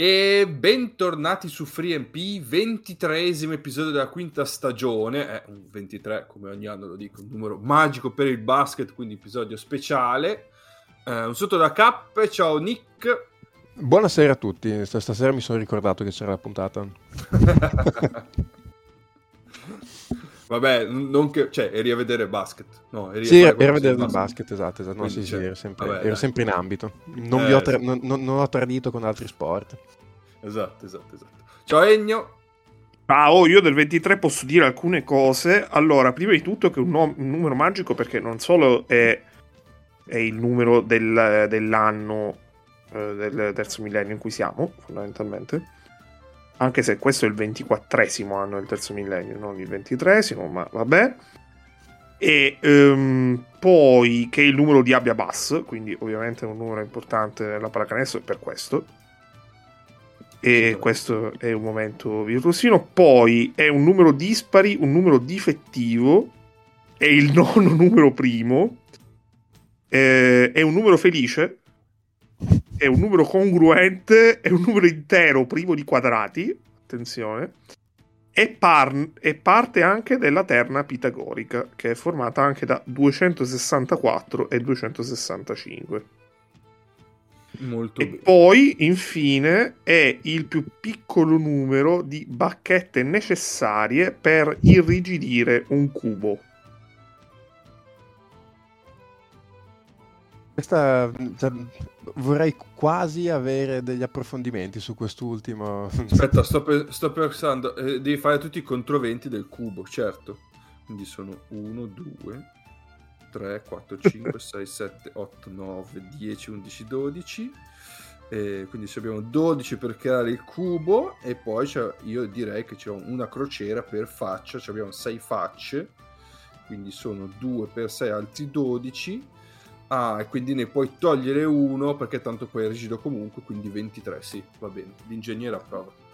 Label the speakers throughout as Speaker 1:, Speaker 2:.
Speaker 1: E bentornati su FreeMP, 23esimo episodio della quinta stagione, eh, un 23 come ogni anno lo dico, un numero magico per il basket, quindi episodio speciale. Eh, un saluto da Cap, ciao Nick.
Speaker 2: Buonasera a tutti, stasera mi sono ricordato che c'era la puntata.
Speaker 1: Vabbè, non che, cioè, eri a vedere basket. No,
Speaker 2: eri sì, a, ero a vedere il basket. basket, esatto, esatto. No, sì, sì, ero sempre, vabbè, ero sempre in ambito. Non, eh, ho tra- non, non, non, ho tradito con altri sport.
Speaker 1: Esatto, esatto, esatto. Ciao Egno.
Speaker 3: Ah, oh, io del 23 posso dire alcune cose. Allora, prima di tutto che è un, no- un numero magico perché non solo è, è il numero del, dell'anno eh, del terzo millennio in cui siamo, fondamentalmente, anche se questo è il 24 anno del terzo millennio, non il 23 ma vabbè. E um, poi che il numero di abbia bass, quindi ovviamente è un numero importante nella pallacanestro per questo. E questo è un momento virtuosino. Poi è un numero dispari, un numero difettivo, è il nono numero primo, eh, è un numero felice, è un numero congruente, è un numero intero privo di quadrati, attenzione, e, par- e, parte anche della terna pitagorica, che è formata anche da 264 e 265. Molto e bene. poi, infine, è il più piccolo numero di bacchette necessarie per irrigidire un cubo.
Speaker 2: Questa, cioè, vorrei quasi avere degli approfondimenti su quest'ultimo.
Speaker 1: Aspetta, sto, pe- sto pensando, eh, devi fare tutti i controventi del cubo, certo. Quindi sono 1, 2, 3, 4, 5, 6, 7, 8, 9, 10, 11, 12. Eh, quindi se abbiamo 12 per creare il cubo e poi io direi che c'è una crociera per faccia, cioè abbiamo 6 facce, quindi sono 2 per 6 altri 12 Ah, e quindi ne puoi togliere uno perché tanto poi è rigido comunque, quindi 23, sì, va bene. L'ingegnere approva.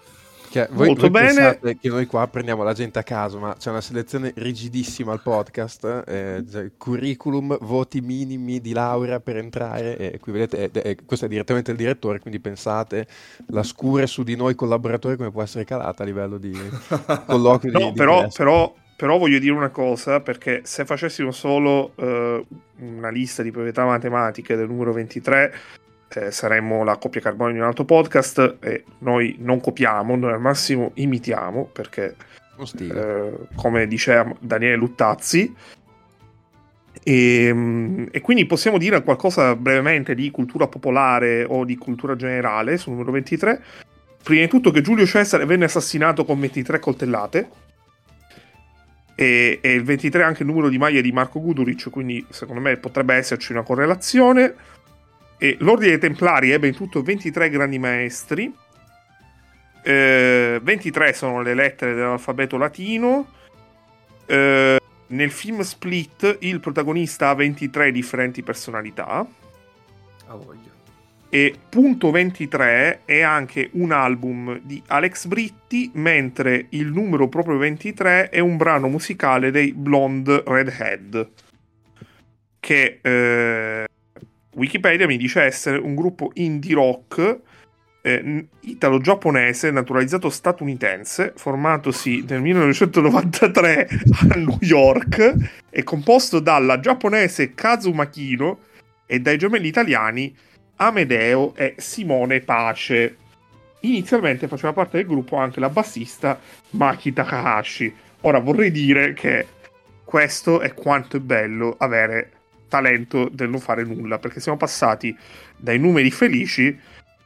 Speaker 2: Che voi, Molto voi bene. che noi qua prendiamo la gente a caso, ma c'è una selezione rigidissima al podcast, eh, cioè, curriculum, voti minimi di laurea per entrare, e qui vedete, è, è, questo è direttamente il direttore, quindi pensate la scure su di noi collaboratori come può essere calata a livello di colloquio.
Speaker 3: no,
Speaker 2: di,
Speaker 3: di però però voglio dire una cosa, perché se facessimo solo uh, una lista di proprietà matematiche del numero 23, eh, saremmo la coppia carbonio di un altro podcast e noi non copiamo, noi al massimo imitiamo, perché eh, come dice Daniele Luttazzi, e, ehm, e, quindi possiamo dire qualcosa brevemente di cultura popolare o di cultura generale sul numero 23. Prima di tutto che Giulio Cesare venne assassinato con 23 coltellate e, e, il 23 è anche il numero di maglie di Marco Guduric, quindi secondo me potrebbe esserci una correlazione. E l'ordine dei Templari ebbe in tutto 23 grandi maestri. Eh, 23 sono le lettere dell'alfabeto latino. Eh, nel film Split il protagonista ha 23 differenti personalità. A voglia. E punto 23 è anche un album di Alex Britti, mentre il numero proprio 23 è un brano musicale dei Blonde Redhead, che eh, Wikipedia mi dice essere un gruppo indie rock eh, italo-giapponese naturalizzato statunitense, formatosi nel 1993 a New York e composto dalla giapponese Kazuma Kino e dai gemelli italiani Amedeo e Simone Pace. Inizialmente faceva parte del gruppo anche la bassista Maki Takahashi. Ora vorrei dire che questo è quanto è bello avere talento del non fare nulla, perché siamo passati dai numeri felici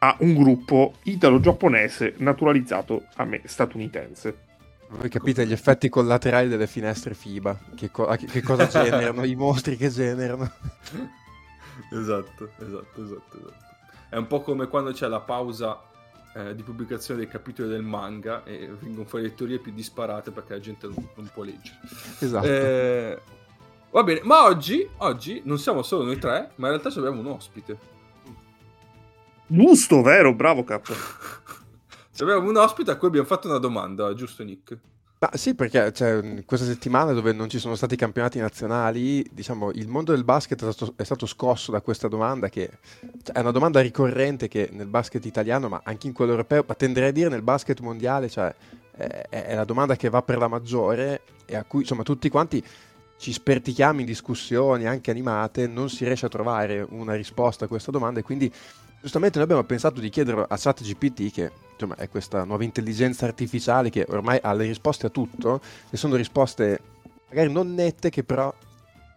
Speaker 3: a un gruppo italo-giapponese naturalizzato a me statunitense.
Speaker 2: Voi capite gli effetti collaterali delle finestre FIBA, che, co- che cosa generano, i mostri che generano.
Speaker 1: Esatto, esatto, esatto, esatto. È un po' come quando c'è la pausa eh, di pubblicazione dei capitoli del manga e vengono fuori le teorie più disparate perché la gente non, non può leggere. Esatto. Eh, va bene, ma oggi, oggi non siamo solo noi tre, ma in realtà abbiamo un ospite.
Speaker 3: Giusto, vero, bravo capo.
Speaker 1: abbiamo un ospite a cui abbiamo fatto una domanda, giusto Nick?
Speaker 2: Ma sì, perché cioè, questa settimana dove non ci sono stati campionati nazionali, diciamo, il mondo del basket è stato, è stato scosso da questa domanda che cioè, è una domanda ricorrente che nel basket italiano, ma anche in quello europeo, ma tenderei a dire nel basket mondiale, cioè, è, è la domanda che va per la maggiore e a cui insomma tutti quanti ci spertichiamo in discussioni anche animate, non si riesce a trovare una risposta a questa domanda e quindi giustamente noi abbiamo pensato di chiedere a ChatGPT che insomma, è questa nuova intelligenza artificiale che ormai ha le risposte a tutto e sono risposte magari non nette che però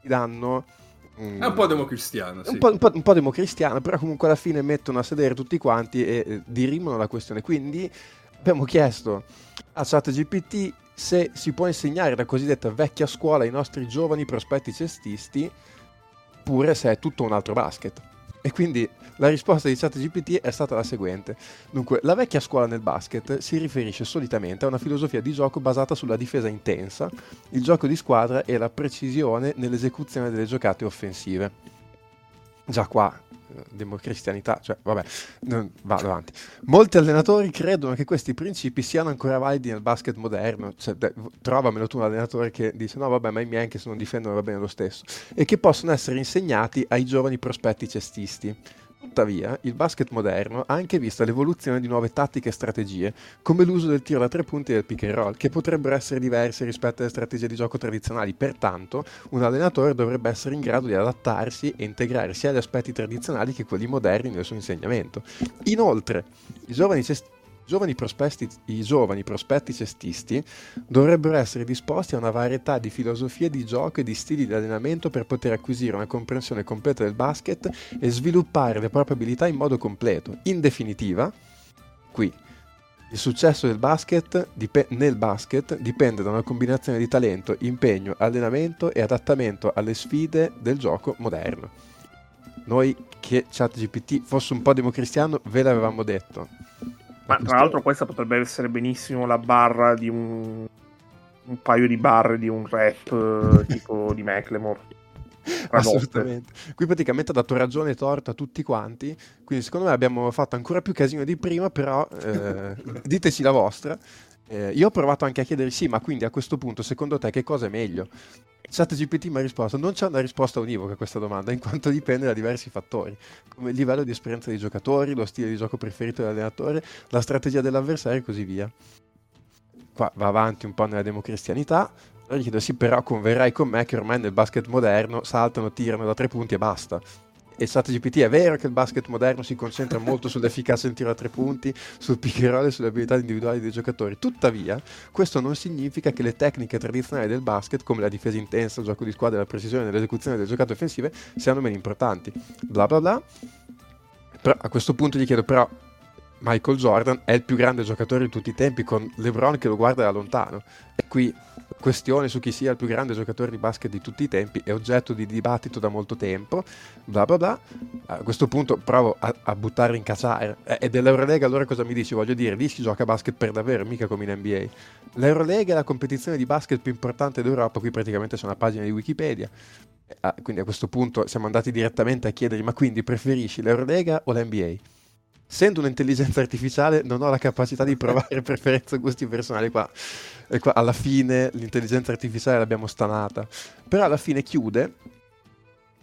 Speaker 2: ti danno
Speaker 1: è un po' democristiano, sì.
Speaker 2: Un po', un, po', un po', democristiano, però comunque alla fine mettono a sedere tutti quanti e eh, dirimono la questione. Quindi abbiamo chiesto a ChatGPT se si può insegnare la cosiddetta vecchia scuola ai nostri giovani prospetti cestisti, oppure se è tutto un altro basket. E quindi la risposta di ChatGPT è stata la seguente. Dunque, la vecchia scuola nel basket si riferisce solitamente a una filosofia di gioco basata sulla difesa intensa, il gioco di squadra e la precisione nell'esecuzione delle giocate offensive. Già qua democristianità, cioè vabbè, non, vado avanti. Molti allenatori credono che questi principi siano ancora validi nel basket moderno, cioè, de, trovamelo tu un allenatore che dice no vabbè ma i miei anche se non difendono va bene lo stesso, e che possono essere insegnati ai giovani prospetti cestisti. Tuttavia, il basket moderno ha anche visto l'evoluzione di nuove tattiche e strategie, come l'uso del tiro da tre punti e del pick and roll, che potrebbero essere diverse rispetto alle strategie di gioco tradizionali. Pertanto, un allenatore dovrebbe essere in grado di adattarsi e integrare sia gli aspetti tradizionali che quelli moderni nel suo insegnamento. Inoltre, i giovani cestisti giovani I giovani prospetti cestisti dovrebbero essere disposti a una varietà di filosofie di gioco e di stili di allenamento per poter acquisire una comprensione completa del basket e sviluppare le proprie abilità in modo completo. In definitiva, qui il successo del basket, dip- nel basket dipende da una combinazione di talento, impegno, allenamento e adattamento alle sfide del gioco moderno. Noi che ChatGPT fosse un po' democristiano ve l'avevamo detto.
Speaker 3: Ma tra l'altro questa potrebbe essere benissimo la barra di un, un paio di barre di un rap eh, tipo di Macklemore.
Speaker 2: Assolutamente. Qui praticamente ha dato ragione e torto a tutti quanti, quindi secondo me abbiamo fatto ancora più casino di prima, però eh, diteci la vostra. Eh, io ho provato anche a chiedere sì, ma quindi a questo punto secondo te che cosa è meglio? ChatGPT mi ha risposto, non c'è una risposta univoca a questa domanda, in quanto dipende da diversi fattori, come il livello di esperienza dei giocatori, lo stile di gioco preferito dell'allenatore, la strategia dell'avversario e così via. Qua va avanti un po' nella democristianità, allora gli chiedo sì, però converrai con me che ormai nel basket moderno saltano, tirano da tre punti e basta e ChatGPT è vero che il basket moderno si concentra molto sull'efficacia in tiro a tre punti, sul pick and roll e sulle abilità individuali dei giocatori. Tuttavia, questo non significa che le tecniche tradizionali del basket, come la difesa intensa, il gioco di squadra la precisione nell'esecuzione delle giocate offensive, siano meno importanti. Bla bla bla. Però a questo punto gli chiedo però Michael Jordan è il più grande giocatore di tutti i tempi con LeBron che lo guarda da lontano. E qui questione su chi sia il più grande giocatore di basket di tutti i tempi è oggetto di dibattito da molto tempo, bla bla bla. A questo punto provo a, a buttare in cacciare. Eh, e dell'Eurolega allora cosa mi dici? Voglio dire, lì si gioca basket per davvero, mica come in NBA. L'Eurolega è la competizione di basket più importante d'Europa, qui praticamente c'è una pagina di Wikipedia. Ah, quindi a questo punto siamo andati direttamente a chiedergli, ma quindi preferisci l'Eurolega o l'NBA? Essendo un'intelligenza artificiale non ho la capacità di provare preferenze o gusti personali qua. E qua alla fine l'intelligenza artificiale l'abbiamo stanata. Però alla fine chiude,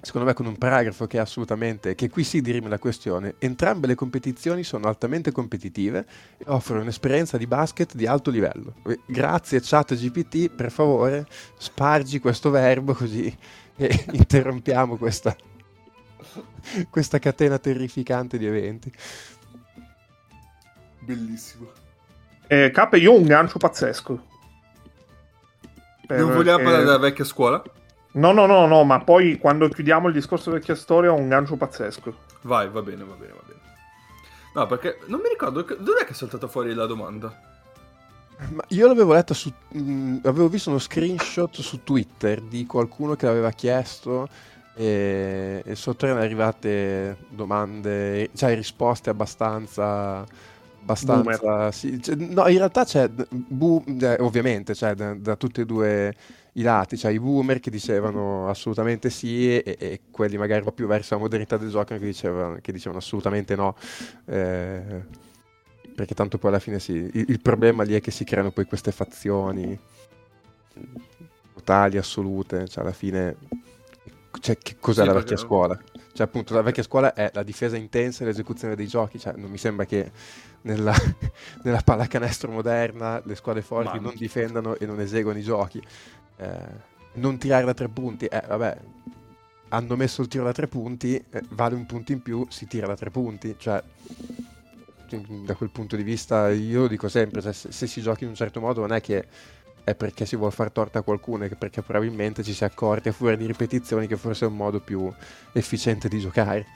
Speaker 2: secondo me con un paragrafo che è assolutamente, che qui si dirime la questione, entrambe le competizioni sono altamente competitive e offrono un'esperienza di basket di alto livello. Grazie chat GPT, per favore, spargi questo verbo così e interrompiamo questa, questa catena terrificante di eventi.
Speaker 1: Bellissimo.
Speaker 3: Eh, K, io ho un gancio pazzesco.
Speaker 1: Per, non vogliamo parlare della vecchia scuola?
Speaker 3: No, no, no, no, ma poi quando chiudiamo il discorso vecchia storia ho un gancio pazzesco.
Speaker 1: Vai, va bene, va bene, va bene. No, perché non mi ricordo, dov'è che è saltata fuori la domanda?
Speaker 2: Ma io l'avevo letta su. Mh, mm, avevo visto uno screenshot su Twitter di qualcuno che l'aveva chiesto. E, e sotto erano arrivate domande, cioè risposte abbastanza abbastanza. Sì, cioè, no, in realtà c'è, bu, eh, ovviamente, cioè, da, da, tutti e due i lati, cioè i boomer che dicevano assolutamente sì e, e quelli magari un po' più verso la modernità del gioco che dicevano, che dicevano assolutamente no. Eh, perché tanto poi alla fine sì, il, il problema lì è che si creano poi queste fazioni totali, assolute, cioè alla fine cioè, che cos'è sì, la vecchia scuola? Cioè, appunto, la vecchia scuola è la difesa intensa e l'esecuzione dei giochi. Cioè, non mi sembra che nella, nella pallacanestro moderna le squadre forti Manchi. non difendano e non eseguono i giochi. Eh, non tirare da tre punti, eh, vabbè, hanno messo il tiro da tre punti, eh, vale un punto in più, si tira da tre punti. Cioè, da quel punto di vista, io lo dico sempre: se, se si gioca in un certo modo, non è che è perché si vuole far torta a qualcuno e perché probabilmente ci si è accorti a fuori di ripetizioni che forse è un modo più efficiente di giocare.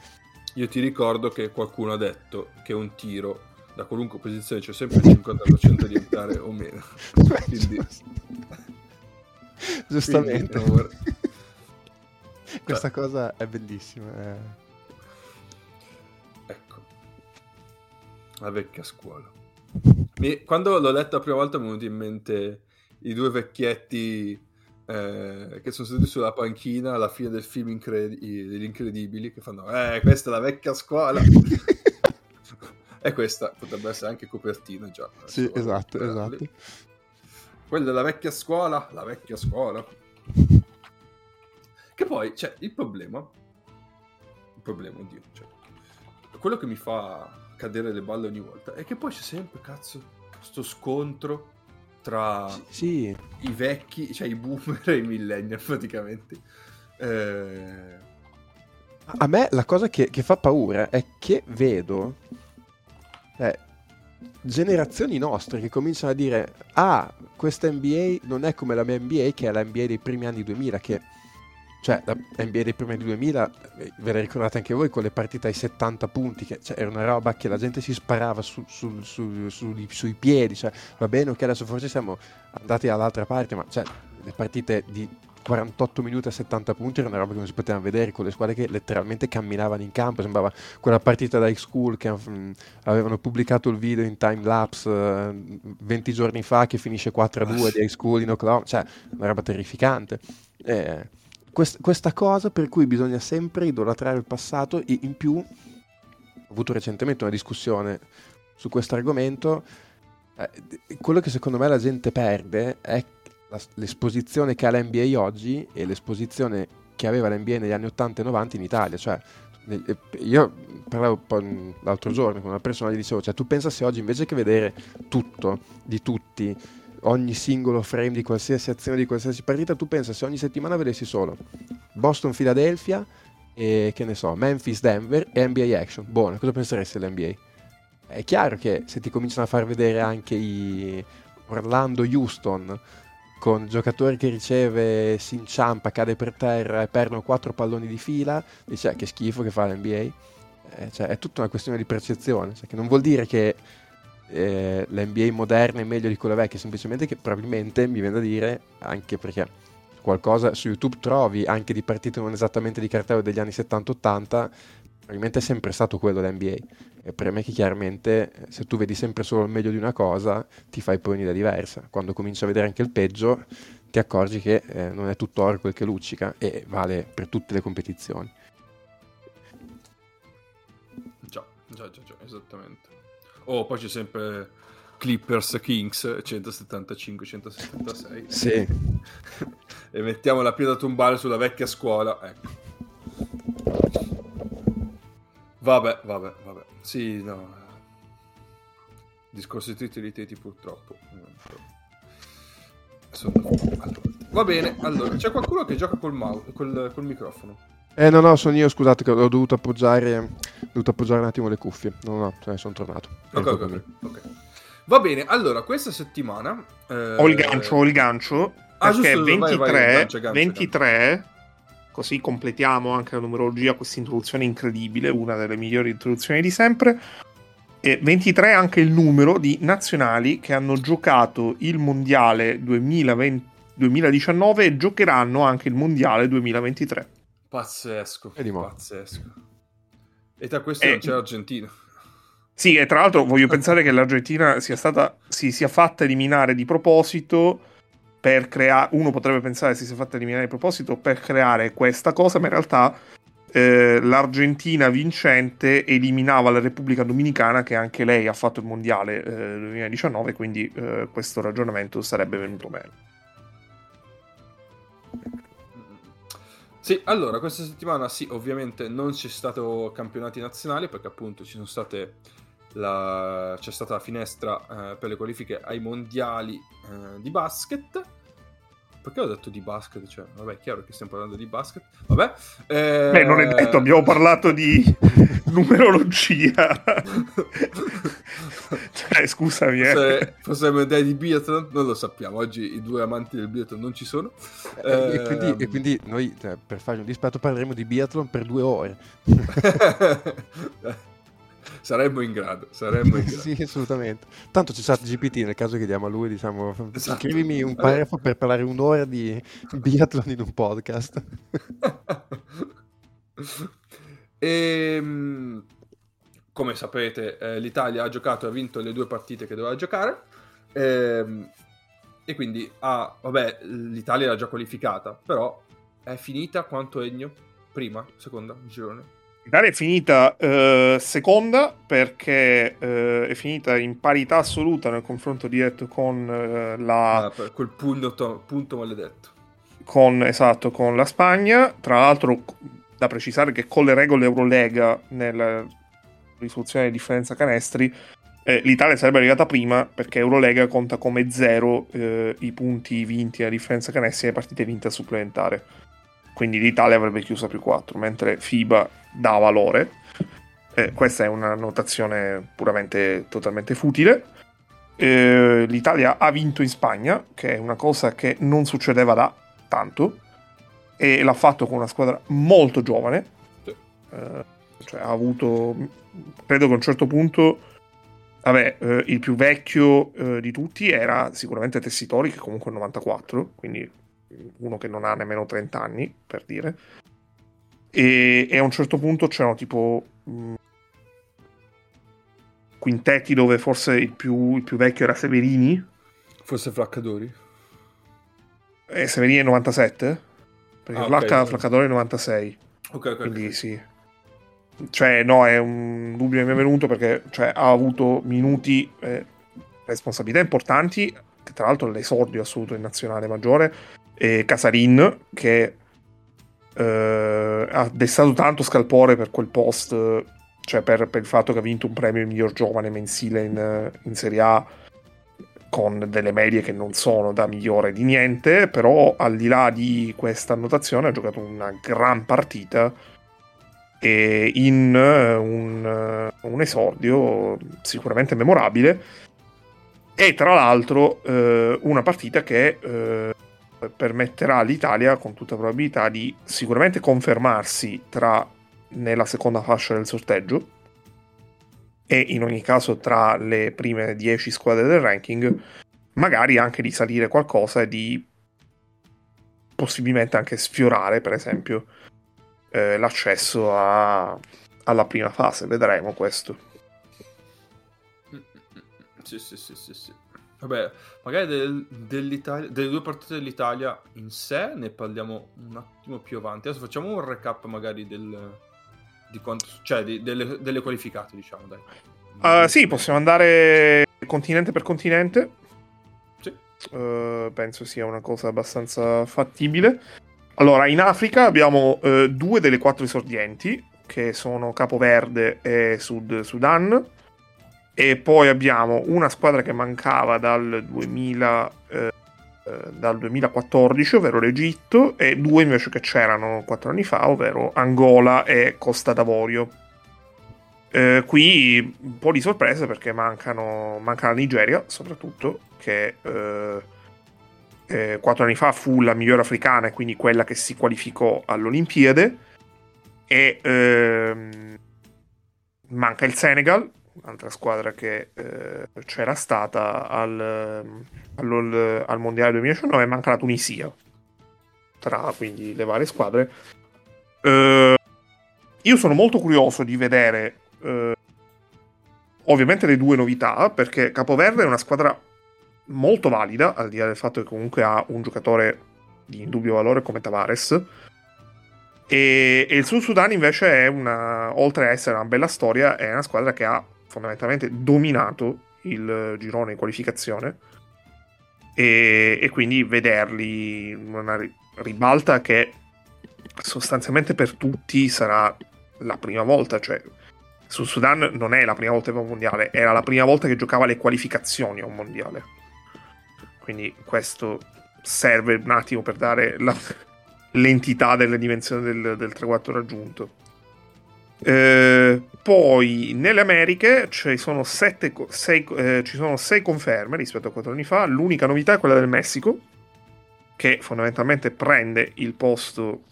Speaker 1: Io ti ricordo che qualcuno ha detto che un tiro da qualunque posizione c'è sempre il 50% di entrare o meno. Quindi...
Speaker 2: Giustamente. Quindi, Questa cioè... cosa è bellissima. Eh.
Speaker 1: Ecco. La vecchia scuola. Mi... Quando l'ho letta la prima volta mi è venuto in mente i due vecchietti eh, che sono seduti sulla panchina alla fine del film incred- degli incredibili che fanno eh questa è la vecchia scuola e questa potrebbe essere anche copertina già
Speaker 2: sì esatto esatto.
Speaker 1: quella della vecchia scuola la vecchia scuola. Che poi c'è il problema il problema oddio cioè, quello che mi fa cadere le balle ogni volta è che poi c'è sempre cazzo questo scontro tra
Speaker 2: sì.
Speaker 1: i vecchi, cioè i boomer e i millennial praticamente. Eh...
Speaker 2: A me la cosa che, che, fa paura è che vedo eh, generazioni nostre che cominciano a dire ah, questa NBA non è come la mia NBA che è la NBA dei primi anni 2000 che cioè la NBA dei primi anni 2000 ve la ricordate anche voi con le partite ai 70 punti che cioè, era una roba che la gente si sparava su, su, su, sui piedi cioè, va bene ok adesso forse siamo andati all'altra parte ma cioè, le partite di 48 minuti a 70 punti era una roba che non si poteva vedere con le squadre che letteralmente camminavano in campo sembrava quella partita da high school che mh, mm, avevano pubblicato il video in time lapse uh, 20 giorni fa che finisce 4 a 2 di high school in Oklahoma cioè una roba terrificante. Eh, quest- questa cosa per cui bisogna sempre idolatrare il passato e in più ho avuto recentemente una discussione su questo argomento eh, quello che secondo me la gente perde è la, l'esposizione che ha l'NBA oggi e l'esposizione che aveva l'NBA negli anni 80 e 90 in Italia cioè eh, io parlavo l'altro giorno con una persona e gli dicevo cioè tu pensa se oggi invece che vedere tutto di tutti ogni singolo frame di qualsiasi azione di qualsiasi partita, tu pensa se ogni settimana vedessi solo Boston Philadelphia e che ne so, Memphis Denver e NBA Action. Buono, cosa penseresti dell'NBA? È chiaro che se ti cominciano a far vedere anche i Orlando Houston con giocatori che riceve, si inciampa, cade per terra e perdono quattro palloni di fila, dice ah, che schifo che fa l'NBA. Eh, cioè, è tutta una questione di percezione, cioè, che non vuol dire che eh, l'NBA moderna è meglio di quella vecchia, semplicemente che probabilmente mi viene da dire, anche perché qualcosa su YouTube trovi anche di partite non esattamente di cartello degli anni 70-80, probabilmente è sempre stato quello l'NBA. E per me che chiaramente se tu vedi sempre solo il meglio di una cosa, ti fai poi un'idea diversa. Quando cominci a vedere anche il peggio, ti accorgi che eh, non è tutto oro quel che luccica e vale per tutte le competizioni.
Speaker 1: Già, già, già, già esattamente. Oh, poi c'è sempre Clippers Kings 175-176.
Speaker 2: Sì.
Speaker 1: e mettiamo la pietra tombale sulla vecchia scuola. Ecco. Vabbè, vabbè, vabbè. Sì, no. Discorsi titoli purtroppo. Sono allora. Va bene, allora, c'è qualcuno che gioca col, mouse, col, col microfono.
Speaker 2: Eh no, no, sono io, scusate che ho dovuto appoggiare, ho dovuto appoggiare un attimo le cuffie. No, no, cioè, sono tornato.
Speaker 1: Ok, ok, ok. Va bene, allora, questa settimana...
Speaker 3: Eh... Ho il gancio, ho il gancio. Ah, perché giusto, 23, vai, vai, gancio, gancio, 23 così completiamo anche la numerologia, questa introduzione incredibile, una delle migliori introduzioni di sempre. E 23 è anche il numero di nazionali che hanno giocato il mondiale 2020, 2019 e giocheranno anche il mondiale 2023.
Speaker 1: Pazzesco, pazzesco. E tra questi non c'è l'Argentina.
Speaker 3: Sì, e tra l'altro voglio pensare che l'Argentina sia stata si sia fatta eliminare di proposito per creare uno potrebbe pensare si sia fatta eliminare di proposito per creare questa cosa, ma in realtà eh, l'Argentina vincente eliminava la Repubblica Dominicana che anche lei ha fatto il mondiale eh, 2019, quindi eh, questo ragionamento sarebbe venuto meno.
Speaker 1: Sì, allora, questa settimana sì, ovviamente non c'è stato campionati nazionali perché appunto la... c'è stata la finestra eh, per le qualifiche ai mondiali eh, di basket perché ho detto di basket? Cioè, vabbè, è chiaro che stiamo parlando di basket. Vabbè.
Speaker 3: Eh... Beh, non è detto, abbiamo parlato di numerologia. cioè, scusami. Eh.
Speaker 1: Se fossimo idea di biathlon, non lo sappiamo. Oggi i due amanti del biathlon non ci sono.
Speaker 2: Eh, e, quindi, e, quindi, noi, cioè, per fargli un dispetto, parleremo di biathlon per due ore.
Speaker 1: saremmo in grado, saremmo in grado.
Speaker 2: sì, assolutamente. Tanto c'è chat GPT nel caso chiediamo a lui, diciamo, esatto. scrivimi un paragrafo per parlare un'ora di biathlon in un podcast.
Speaker 1: e, ehm, come sapete, eh, l'Italia ha giocato e ha vinto le due partite che doveva giocare. Eh, e quindi, ah, vabbè, l'Italia era già qualificata, però è finita quanto Egno? Prima, seconda, girone?
Speaker 3: L'Italia è finita eh, seconda perché eh, è finita in parità assoluta nel confronto diretto con eh, la...
Speaker 1: Ah, quel punto, punto maledetto.
Speaker 3: Con, esatto, con la Spagna. Tra l'altro, da precisare che con le regole Eurolega nella risoluzione di differenza canestri, eh, l'Italia sarebbe arrivata prima perché Eurolega conta come zero eh, i punti vinti a differenza canestri e le partite vinte a supplementare. Quindi l'Italia avrebbe chiuso a più 4, mentre FIBA dà valore. Eh, questa è una notazione puramente totalmente futile. Eh, L'Italia ha vinto in Spagna, che è una cosa che non succedeva da tanto, e l'ha fatto con una squadra molto giovane. Eh, cioè ha avuto, credo che a un certo punto, vabbè, eh, il più vecchio eh, di tutti era sicuramente Tessitori, che comunque è 94, quindi uno che non ha nemmeno 30 anni, per dire e, e a un certo punto c'erano tipo mh, mm, quintetti dove forse il più, il più, vecchio era Severini.
Speaker 1: Forse Flaccadori.
Speaker 3: E eh, Severini è 97? Perché ah, Flacca, okay. Flaccadori è 96.
Speaker 1: Ok, ok.
Speaker 3: Quindi
Speaker 1: okay.
Speaker 3: sì. Cioè, no, è un dubbio che mi è venuto perché cioè, ha avuto minuti, eh, responsabilità importanti, che tra l'altro è l'esordio assoluto in nazionale maggiore, e Casarin, che eh, ha destato tanto scalpore per quel post, cioè per, per, il fatto che ha vinto un premio il miglior giovane mensile in, in Serie A con delle medie che non sono da migliore di niente, però al di là di questa annotazione ha giocato una gran partita e in un, un esordio sicuramente memorabile. E tra l'altro eh, una partita che eh, permetterà all'Italia con tutta probabilità di sicuramente confermarsi tra nella seconda fascia del sorteggio e in ogni caso tra le prime 10 squadre del ranking, magari anche di salire qualcosa e di possibilmente anche sfiorare, per esempio, eh, l'accesso a, alla prima fase. Vedremo questo.
Speaker 1: Sì, sì, sì, sì, sì. Vabbè, magari del, delle due partite dell'Italia in sé ne parliamo un attimo più avanti. Adesso facciamo un recap magari del, di quanto, cioè di, delle, delle, qualificate, diciamo,
Speaker 3: dai. Uh, sì, possiamo andare continente per continente.
Speaker 1: Sì.
Speaker 3: Uh, penso sia una cosa abbastanza fattibile. Allora, in Africa abbiamo uh, due delle quattro esordienti, che sono Capo Verde e Sud Sudan e poi abbiamo una squadra che mancava dal, 2000, eh, dal 2014, ovvero l'Egitto, e due invece che c'erano quattro anni fa, ovvero Angola e Costa d'Avorio. Eh, qui un po' di sorpresa perché mancano, manca la Nigeria, soprattutto, che eh, eh, quattro anni fa fu la migliore africana e quindi quella che si qualificò all'Olimpiade. E ehm, manca il Senegal, un'altra squadra che eh, c'era stata al, al, al, Mondiale 2019, manca la Tunisia tra quindi le varie squadre. Eh, io sono molto curioso di vedere eh, ovviamente le due novità, perché Capoverde è una squadra molto valida, al di là del fatto che comunque ha un giocatore di indubbio valore come Tavares. E, e, il Sud Sudan invece è una, oltre a essere una bella storia, è una squadra che ha fondamentalmente dominato il girone in qualificazione e, e quindi vederli una ribalta che sostanzialmente per tutti sarà la prima volta, cioè sul Sudan non è la prima volta che va un mondiale, era la prima volta che giocava le qualificazioni a un mondiale. Quindi questo serve un attimo per dare la, l'entità delle dimensioni del, del 3-4 raggiunto. Eh, poi nelle Americhe ci sono, sette, sei, eh, ci sono sei conferme rispetto a quattro anni fa. L'unica novità è quella del Messico, che fondamentalmente prende il posto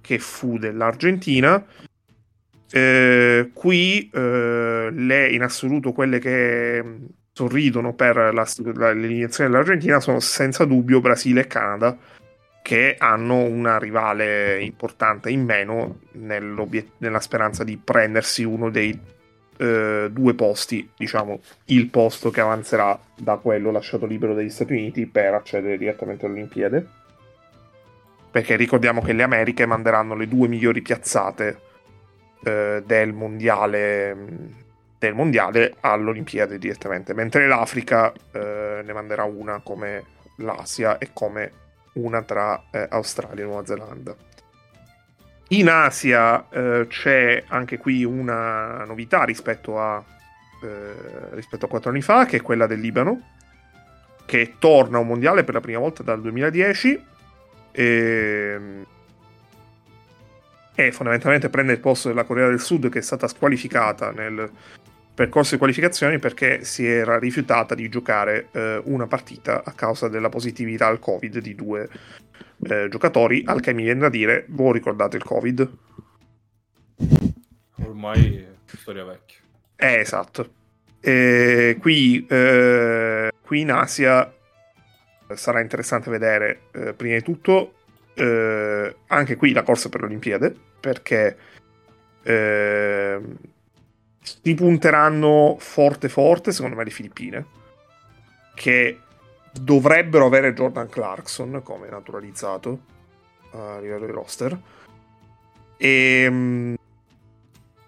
Speaker 3: che fu dell'Argentina. Eh, qui eh, le in assoluto quelle che sorridono per la, la, l'eliminazione dell'Argentina sono senza dubbio Brasile e Canada che hanno una rivale importante in meno nella speranza di prendersi uno dei eh, due posti, diciamo il posto che avanzerà da quello lasciato libero dagli Stati Uniti per accedere direttamente alle Olimpiadi. Perché ricordiamo che le Americhe manderanno le due migliori piazzate eh, del mondiale del mondiale all'Olimpiade direttamente, mentre l'Africa eh, ne manderà una come l'Asia e come una tra eh, Australia e Nuova Zelanda. In Asia eh, c'è anche qui una novità rispetto a, eh, rispetto a quattro anni fa, che è quella del Libano, che torna a un mondiale per la prima volta dal 2010 e, e fondamentalmente prende il posto della Corea del Sud che è stata squalificata nel percorso di qualificazioni perché si era rifiutata di giocare eh, una partita a causa della positività al Covid di due eh, giocatori, al che mi viene da dire, voi ricordate il Covid?
Speaker 1: Ormai è storia vecchia.
Speaker 3: Eh, esatto. E qui, eh, qui in Asia sarà interessante vedere, eh, prima di tutto, eh, anche qui la corsa per le Olimpiadi, perché eh, si punteranno forte forte, secondo me, le Filippine, che dovrebbero avere Jordan Clarkson come naturalizzato a livello di roster. E ehm,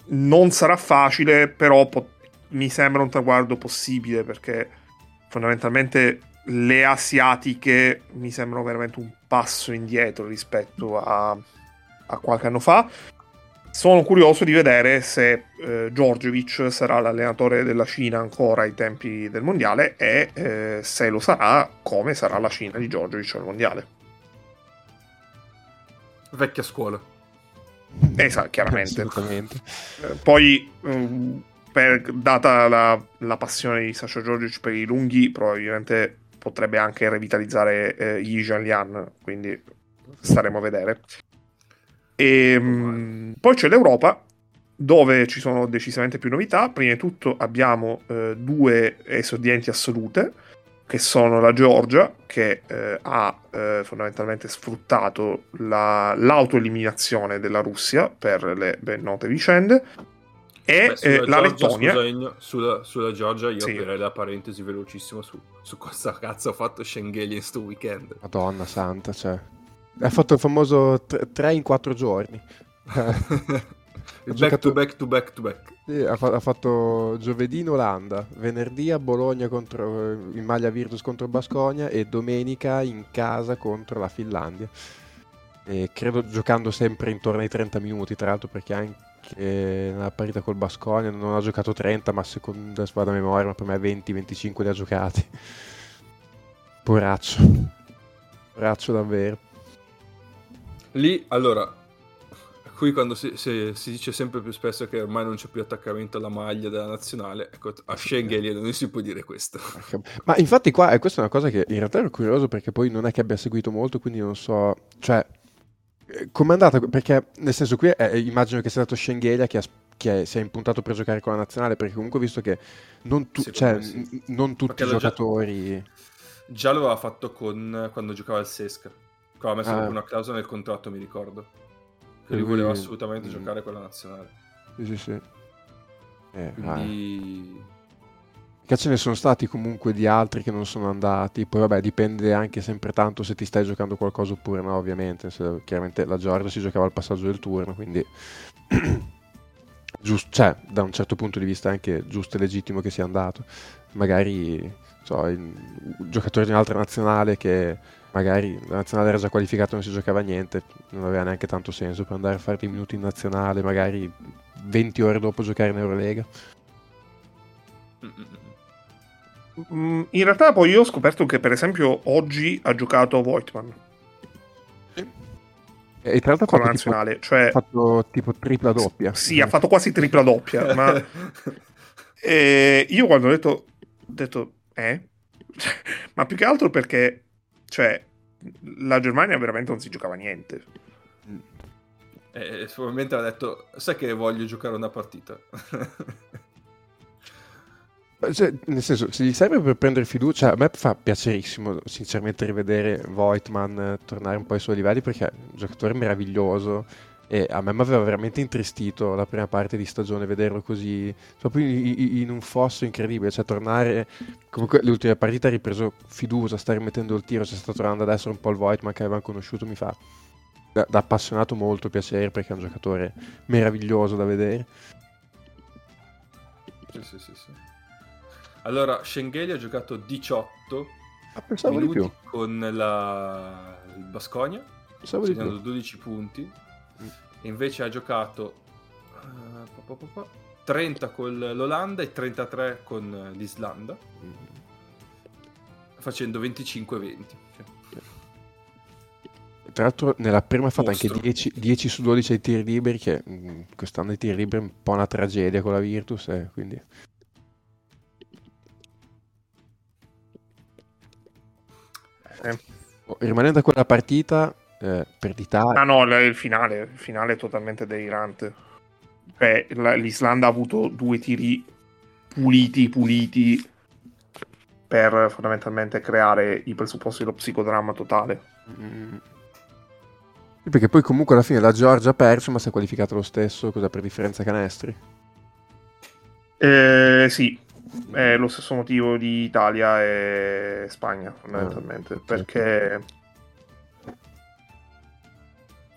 Speaker 3: non sarà facile, però po- mi sembra un traguardo possibile perché fondamentalmente le asiatiche mi sembrano veramente un passo indietro rispetto a, a qualche anno fa. Sono curioso di vedere se eh, Giorgiovic sarà l'allenatore della Cina ancora ai tempi del mondiale e eh, se lo sarà, come sarà la Cina di Giorgiovic al mondiale.
Speaker 1: Vecchia scuola.
Speaker 3: Esatto, chiaramente. Eh, poi, um, per, data la, la, passione di Sasha Giorgiovic per i lunghi, probabilmente potrebbe anche revitalizzare eh, Yi Jianlian, quindi staremo a vedere. E, um, poi c'è l'Europa, dove ci sono decisamente più novità. Prima di tutto abbiamo eh, due esordienti assolute, che sono la Georgia, che eh, ha eh, fondamentalmente sfruttato la, l'autoeliminazione della Russia per le ben note vicende. E Beh, eh, la Lettonia.
Speaker 1: Scusa, sulla, sulla, Georgia io sì. aprirei la parentesi velocissima su, su cosa cazzo ha fatto Schengeli in sto weekend.
Speaker 2: Madonna santa, cioè. Ha fatto il famoso 3 in 4 giorni.
Speaker 1: back giocato... to back to back to back.
Speaker 2: Sì, ha, fa- ha, fatto giovedì in Olanda, venerdì a Bologna contro, in maglia Virtus contro Basconia e domenica in casa contro la Finlandia. E credo giocando sempre intorno ai 30 minuti, tra l'altro perché anche nella partita col Basconia non ha giocato 30, ma secondo vado a memoria, ma per me 20-25 li ha giocati. Poraccio. Poraccio davvero.
Speaker 1: Lì, allora, qui quando si, si, si, dice sempre più spesso che ormai non c'è più attaccamento alla maglia della nazionale, ecco, a Schengen non si può dire questo.
Speaker 2: Ma infatti qua, e questa è una cosa che in realtà ero curioso perché poi non è che abbia seguito molto, quindi non so, cioè, eh, com'è andata? Perché nel senso qui è, immagino che sia stato Schengelia che, ha, che si è impuntato per giocare con la nazionale, perché comunque ho visto che non, tu, cioè, sì. non tutti i giocatori...
Speaker 1: Già, già lo aveva fatto con, quando giocava al Sesca. Qua ha messo ah. una clausola nel contratto, mi ricordo. Che lui voleva assolutamente mm. giocare con la nazionale.
Speaker 2: Sì, sì, sì.
Speaker 1: Eh, Quindi...
Speaker 2: che ce ne sono stati comunque di altri che non sono andati. Poi, vabbè, dipende anche sempre tanto se ti stai giocando qualcosa oppure no, ovviamente. Se, chiaramente la Georgia si giocava al passaggio del turno, quindi. giusto, cioè, da un certo punto di vista è anche giusto e legittimo che sia andato. Magari so, il, un giocatore di un'altra nazionale che magari la nazionale era già qualificata non si giocava niente, non aveva neanche tanto senso per andare a fare dei minuti in nazionale, magari 20 ore dopo giocare in Eurolega.
Speaker 3: Mm, in realtà poi io ho scoperto che per esempio oggi ha giocato Voigtman.
Speaker 2: E tra l'altro
Speaker 3: con la nazionale,
Speaker 2: tipo,
Speaker 3: cioè...
Speaker 2: ha fatto tipo tripla doppia.
Speaker 3: Sì, ha fatto quasi tripla doppia, ma... E io quando ho detto, ho detto eh? ma più che altro perché, cioè, la Germania veramente non si giocava niente.
Speaker 1: E probabilmente ha detto, sai che voglio giocare una partita.
Speaker 2: Cioè, nel senso, se gli serve per prendere fiducia, cioè, a me fa piacerissimo, sinceramente, rivedere Voigtman eh, tornare un po' ai suoi livelli perché è un giocatore meraviglioso e a me mi aveva veramente intristito la prima parte di stagione vederlo così, proprio in, in un fosso incredibile, cioè tornare, comunque le ultime partite ha ripreso fiducia, sta rimettendo il tiro, si sta tornando ad essere un po' il Voigtman che avevamo conosciuto, mi fa da, da appassionato molto piacere perché è un giocatore meraviglioso da vedere.
Speaker 1: Sì, sì, sì, sì. Allora, Schengeli ha giocato 18
Speaker 2: ah,
Speaker 1: minuti con la... il Basconia,
Speaker 2: segnando
Speaker 1: 12 punti. Invece ha giocato uh, 30 con l'Olanda e 33 con l'Islanda, mm. facendo 25-20.
Speaker 2: Tra l'altro nella prima ha fatto anche 10, 10, su 12 ai tiri liberi, che mh, mm, quest'anno i tiri liberi è un po' una tragedia con la Virtus, eh, quindi... Eh. Rimanendo a quella partita, eh, per l'Italia...
Speaker 3: Ah no, il finale, il finale è totalmente delirante. Cioè, l'Islanda ha avuto due tiri puliti, puliti, per fondamentalmente creare i presupposti dello psicodramma totale. Mm.
Speaker 2: Perché poi comunque alla fine la Georgia ha perso, ma si è qualificata lo stesso, cosa per differenza canestri?
Speaker 3: Eh, sì, è lo stesso motivo di Italia e Spagna, fondamentalmente. Ah, perché...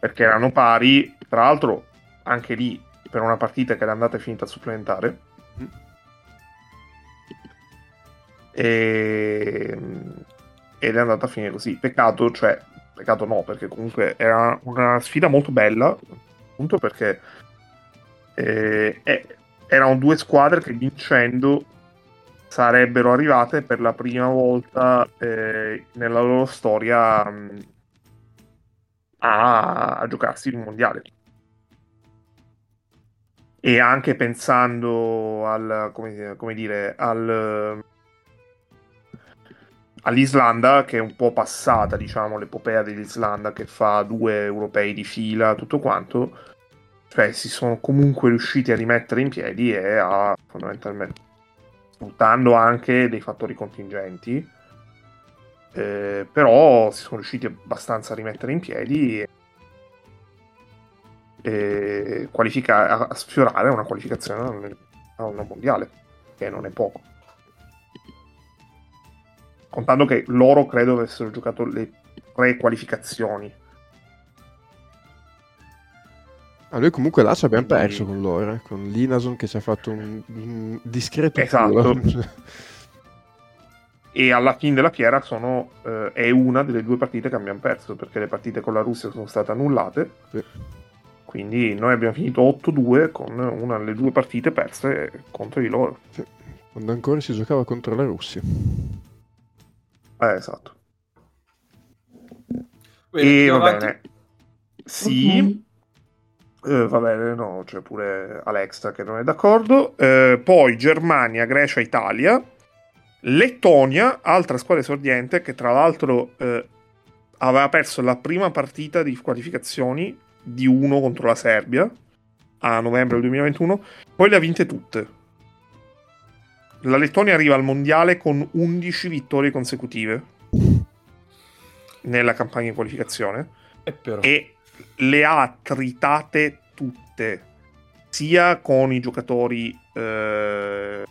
Speaker 3: perché erano pari, tra l'altro anche lì per una partita che era andata finita a supplementare. E... Ed è andata a finire così. Peccato, cioè, peccato no, perché comunque era una sfida molto bella, appunto perché eh, eh, erano due squadre che vincendo sarebbero arrivate per la prima volta eh, nella loro storia mh, a, a giocarsi il mondiale. E anche pensando al, come, come dire, al, all'Islanda, che è un po' passata, diciamo, l'epopea dell'Islanda che fa due europei di fila, tutto quanto, cioè si sono comunque riusciti a rimettere in piedi e a fondamentalmente sfruttando anche dei fattori contingenti, eh, però si sono riusciti abbastanza a rimettere in piedi e, e qualifica- a sfiorare una qualificazione a una mondiale, che non è poco contando che loro credo avessero giocato le tre qualificazioni.
Speaker 2: A noi comunque là ci abbiamo perso con loro, eh, con Linason che ci ha fatto un, un discreto
Speaker 3: esatto. e alla fine della fiera sono, eh, è una delle due partite che abbiamo perso, perché le partite con la Russia sono state annullate. Sì. Quindi noi abbiamo finito 8-2 con una delle due partite perse contro di loro.
Speaker 2: Sì. Quando ancora si giocava contro la Russia.
Speaker 3: Eh, esatto. E va avanti. bene. Sì. Uh-huh. Eh, va bene, no, c'è pure Alexa che non è d'accordo. Eh, poi Germania, Grecia, Italia. Lettonia, altra squadra esordiente che tra l'altro eh, aveva perso la prima partita di qualificazioni di 1 contro la Serbia a novembre del 2021, poi le ha vinte tutte. La Lettonia arriva al mondiale con 11 vittorie consecutive nella campagna di qualificazione
Speaker 1: e,
Speaker 3: e le ha tritate tutte sia con i giocatori eh,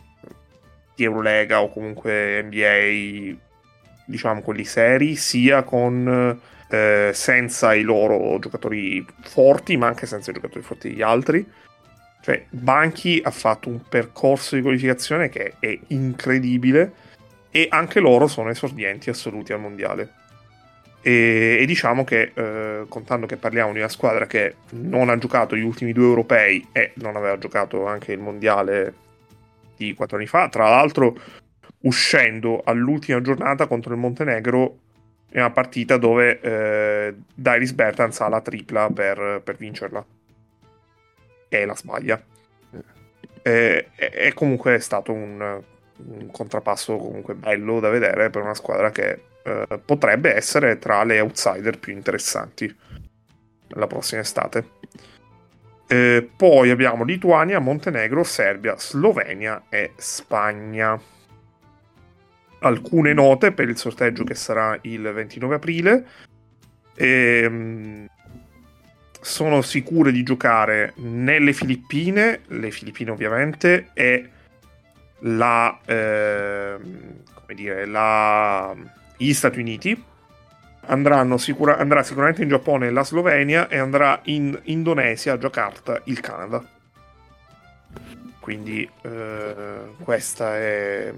Speaker 3: di Eurolega o comunque NBA, diciamo quelli seri, sia con eh, senza i loro giocatori forti, ma anche senza i giocatori forti degli altri. Cioè, Banchi ha fatto un percorso di qualificazione che è incredibile e anche loro sono esordienti assoluti al mondiale. E, e diciamo che, eh, contando che parliamo di una squadra che non ha giocato gli ultimi due europei e non aveva giocato anche il mondiale di quattro anni fa, tra l'altro uscendo all'ultima giornata contro il Montenegro in una partita dove eh, Dairis Bertans ha la tripla per, per vincerla e la sbaglia. E, e, comunque è stato un, un, contrappasso comunque bello da vedere per una squadra che eh, potrebbe essere tra le outsider più interessanti la prossima estate. Eh, poi abbiamo Lituania, Montenegro, Serbia, Slovenia e Spagna. Alcune note per il sorteggio che sarà il 29 aprile. Ehm, sono sicure di giocare nelle Filippine, le Filippine ovviamente, e la, eh, come dire, la, gli Stati Uniti. Sicura, andrà sicuramente in Giappone la Slovenia e andrà in Indonesia, Jakarta, il Canada. Quindi eh, questa, è,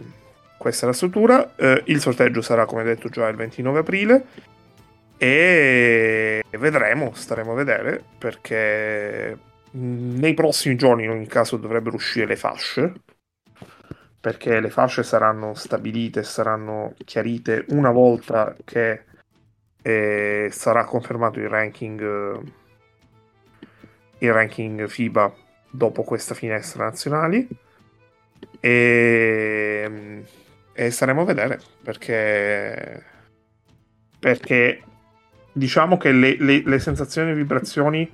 Speaker 3: questa, è, la struttura. Eh, il sorteggio sarà, come detto già, il 29 aprile e vedremo, staremo a vedere perché nei prossimi giorni in ogni caso dovrebbero uscire le fasce perché le fasce saranno stabilite, saranno chiarite una volta che eh, sarà confermato il ranking il ranking FIBA dopo questa finestra nazionali. E, e staremo a vedere perché perché diciamo che le, le, le sensazioni e vibrazioni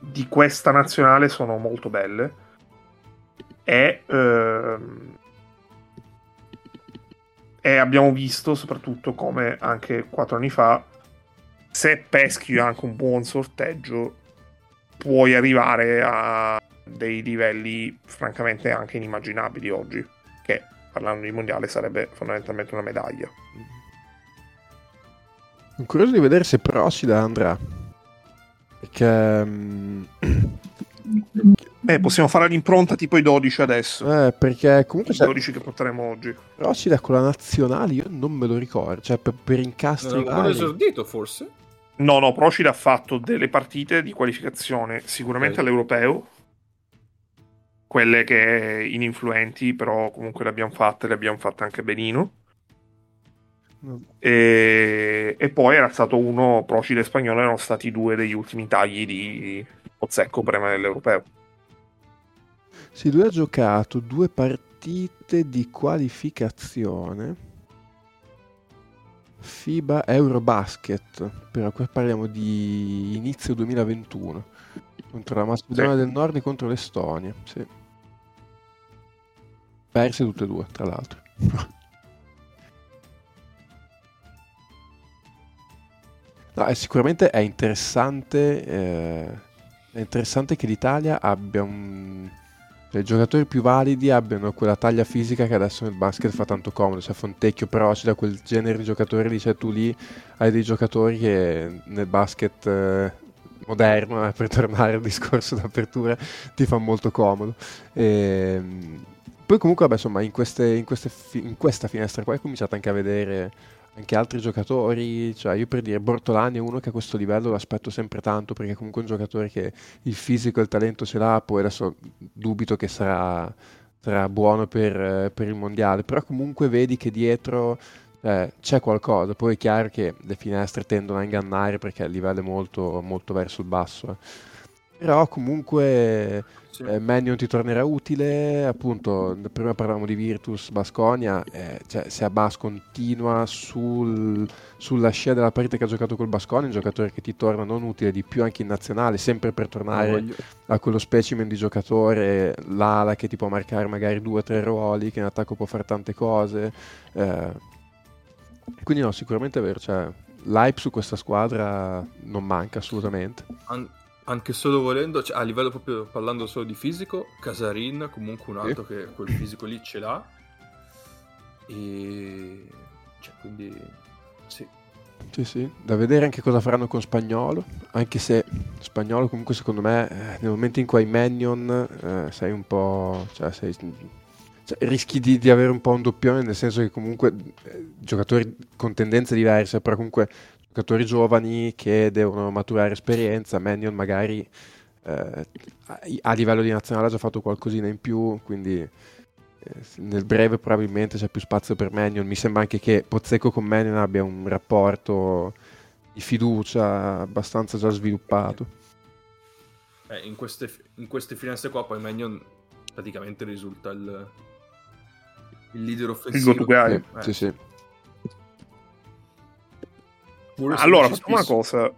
Speaker 3: di questa nazionale sono molto belle. E, ehm, e abbiamo visto soprattutto come anche quattro anni fa se peschi anche un buon sorteggio puoi arrivare a dei livelli francamente anche inimmaginabili oggi che parlando di mondiale sarebbe fondamentalmente una medaglia
Speaker 2: sono curioso di vedere se Procida andrà. Perché...
Speaker 3: Beh, possiamo fare l'impronta tipo i 12 adesso.
Speaker 2: Eh, perché comunque...
Speaker 3: I 12 che porteremo oggi.
Speaker 2: Procida con la nazionale io non me lo ricordo. Cioè, per, per incastri
Speaker 1: non vari... esordito, forse?
Speaker 3: No, no, Procida ha fatto delle partite di qualificazione sicuramente okay. all'europeo. Quelle che ininfluenti, però comunque le abbiamo fatte, le abbiamo fatte anche benino. E, e, poi era stato uno, Procide e Spagnolo erano stati due degli ultimi tagli di Ozzecco prima dell'Europeo.
Speaker 2: Sì, lui ha giocato due partite di qualificazione FIBA Eurobasket, però qui parliamo di inizio 2021, contro la Macedonia sì. del Nord e contro l'Estonia, sì. Perse tutte e due, tra l'altro. No, sicuramente è interessante, eh, è interessante che l'Italia abbia un... Cioè, i giocatori più validi abbiano quella taglia fisica che adesso nel basket fa tanto comodo, cioè Fontecchio però c'è da quel genere di giocatori lì, cioè tu lì hai dei giocatori che nel basket eh, moderno, eh, per tornare al discorso d'apertura, ti fa molto comodo. E, ehm, poi comunque, vabbè, insomma, in, queste, in, queste in questa finestra qua hai cominciato anche a vedere anche altri giocatori, cioè io per dire Bortolani è uno che a questo livello lo aspetto sempre tanto perché comunque è un giocatore che il fisico e il talento ce l'ha, poi adesso dubito che sarà, sarà buono per, per, il mondiale, però comunque vedi che dietro eh, c'è qualcosa, poi è chiaro che le finestre tendono a ingannare perché il livello è molto, molto verso il basso. Eh però comunque sì. eh, Mannion ti tornerà utile, appunto, prima parlavamo di Virtus, Basconia, eh, cioè, se Abbas continua sul, sulla scia della partita che ha giocato col Basconia, un giocatore che ti torna non utile di più anche in nazionale, sempre per tornare a quello specimen di giocatore, l'ala che ti può marcare magari due o tre ruoli, che in attacco può fare tante cose. Eh, quindi no, sicuramente è vero, cioè, l'hype su questa squadra non manca assolutamente.
Speaker 1: An- anche solo volendo, cioè, a livello proprio parlando solo di fisico, Casarin comunque un altro sì. che quel fisico lì ce l'ha E cioè, quindi sì.
Speaker 2: Sì, sì, da vedere anche cosa faranno con Spagnolo, anche se Spagnolo comunque secondo me eh, nel momento in cui hai Mannion eh, sei un po'... Cioè, sei, cioè, rischi di, di, avere un po' un doppione nel senso che comunque eh, giocatori con tendenze diverse, però comunque giocatori giovani che devono maturare esperienza, Mannion magari eh, a livello di nazionale ha già fatto qualcosina in più, quindi eh, nel breve probabilmente c'è più spazio per Mannion. Mi sembra anche che Pozzecco con Mannion abbia un rapporto di fiducia abbastanza già sviluppato.
Speaker 1: Eh, in, queste, in queste finestre qua poi Mannion praticamente risulta il, il leader offensivo.
Speaker 3: Il go
Speaker 2: eh, sì, sì.
Speaker 3: allora, facciamo una cosa.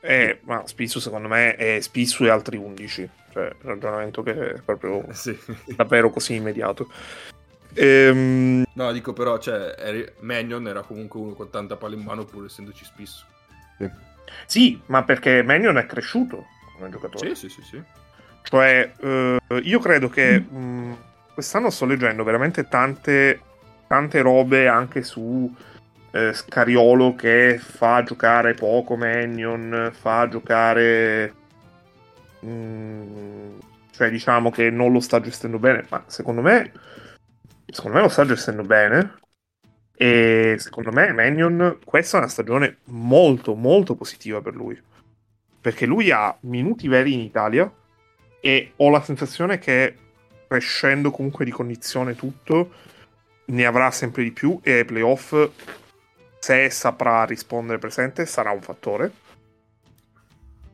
Speaker 3: Eh, ma Spissu secondo me è Spissu e altri 11. Cioè, ragionamento che è proprio sì. davvero così immediato.
Speaker 1: Ehm... No, dico però, cioè, eri... Mannion era comunque uno con tanta palla in mano pur essendoci Spissu.
Speaker 3: Sì. sì, ma perché Mannion è cresciuto come giocatore.
Speaker 1: Sì, sì, sì, sì.
Speaker 3: Cioè, eh, io credo che mh, mm, quest'anno sto leggendo veramente tante, tante robe anche su eh, Scariolo che fa giocare poco Mannion, fa giocare... Mm, cioè diciamo che non lo sta gestendo bene, ma secondo me, secondo me lo sta gestendo bene. E secondo me Mannion, questa è una stagione molto molto positiva per lui. Perché lui ha minuti veri in Italia e ho la sensazione che crescendo comunque di condizione tutto, ne avrà sempre di più e ai playoff, se saprà rispondere presente, sarà un fattore.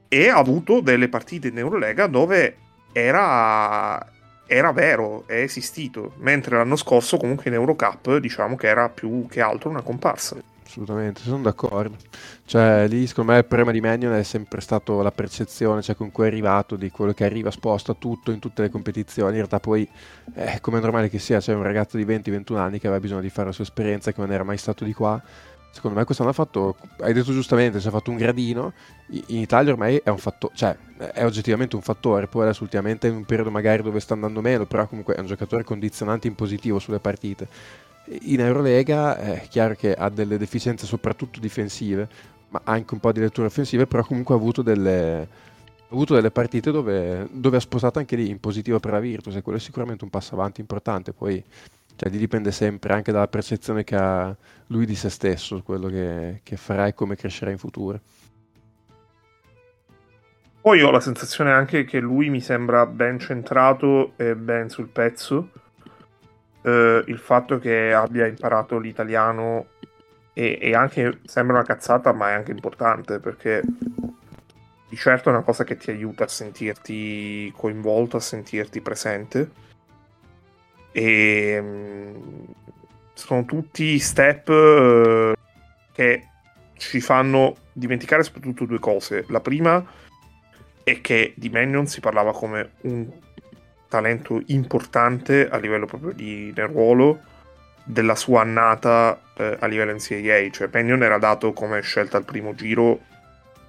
Speaker 3: E ha avuto delle partite in Eurolega dove era, era vero, è esistito, mentre l'anno scorso comunque in Eurocup diciamo che era più che altro una comparsa
Speaker 2: assolutamente, sono d'accordo. Cioè, lì secondo me il problema di Mannion è sempre stato la percezione, cioè con cui è arrivato, di quello che arriva, sposta tutto in tutte le competizioni. In realtà poi, eh, come è normale che sia, c'è cioè un ragazzo di 20-21 anni che aveva bisogno di fare la sua esperienza, che non era mai stato di qua. Secondo me quest'anno ha fatto, hai detto giustamente, ci ha fatto un gradino. In Italia ormai è un fattore, cioè è oggettivamente un fattore. Poi adesso ultimamente è in un periodo magari dove sta andando meno, però comunque è un giocatore condizionante in positivo sulle partite in Eurolega è chiaro che ha delle deficienze soprattutto difensive, ma anche un po' di letture offensive, però comunque ha avuto delle, ha avuto delle partite dove, dove, ha sposato anche lì in positivo per la Virtus e quello è sicuramente un passo avanti importante. Poi cioè, dipende sempre anche dalla percezione che ha lui di se stesso, quello che, che farà e come crescerà in futuro.
Speaker 3: Poi ho la sensazione anche che lui mi sembra ben centrato e ben sul pezzo eh, il fatto che abbia imparato l'italiano e, e, anche sembra una cazzata, ma è anche importante perché di certo è una cosa che ti aiuta a sentirti coinvolto, a sentirti presente. E mm, sono tutti step eh, che ci fanno dimenticare soprattutto due cose. La prima è che di Mannion si parlava come un talento importante a livello proprio di, del ruolo della sua annata eh, a livello NCAA, cioe Pennion era dato come scelta al primo giro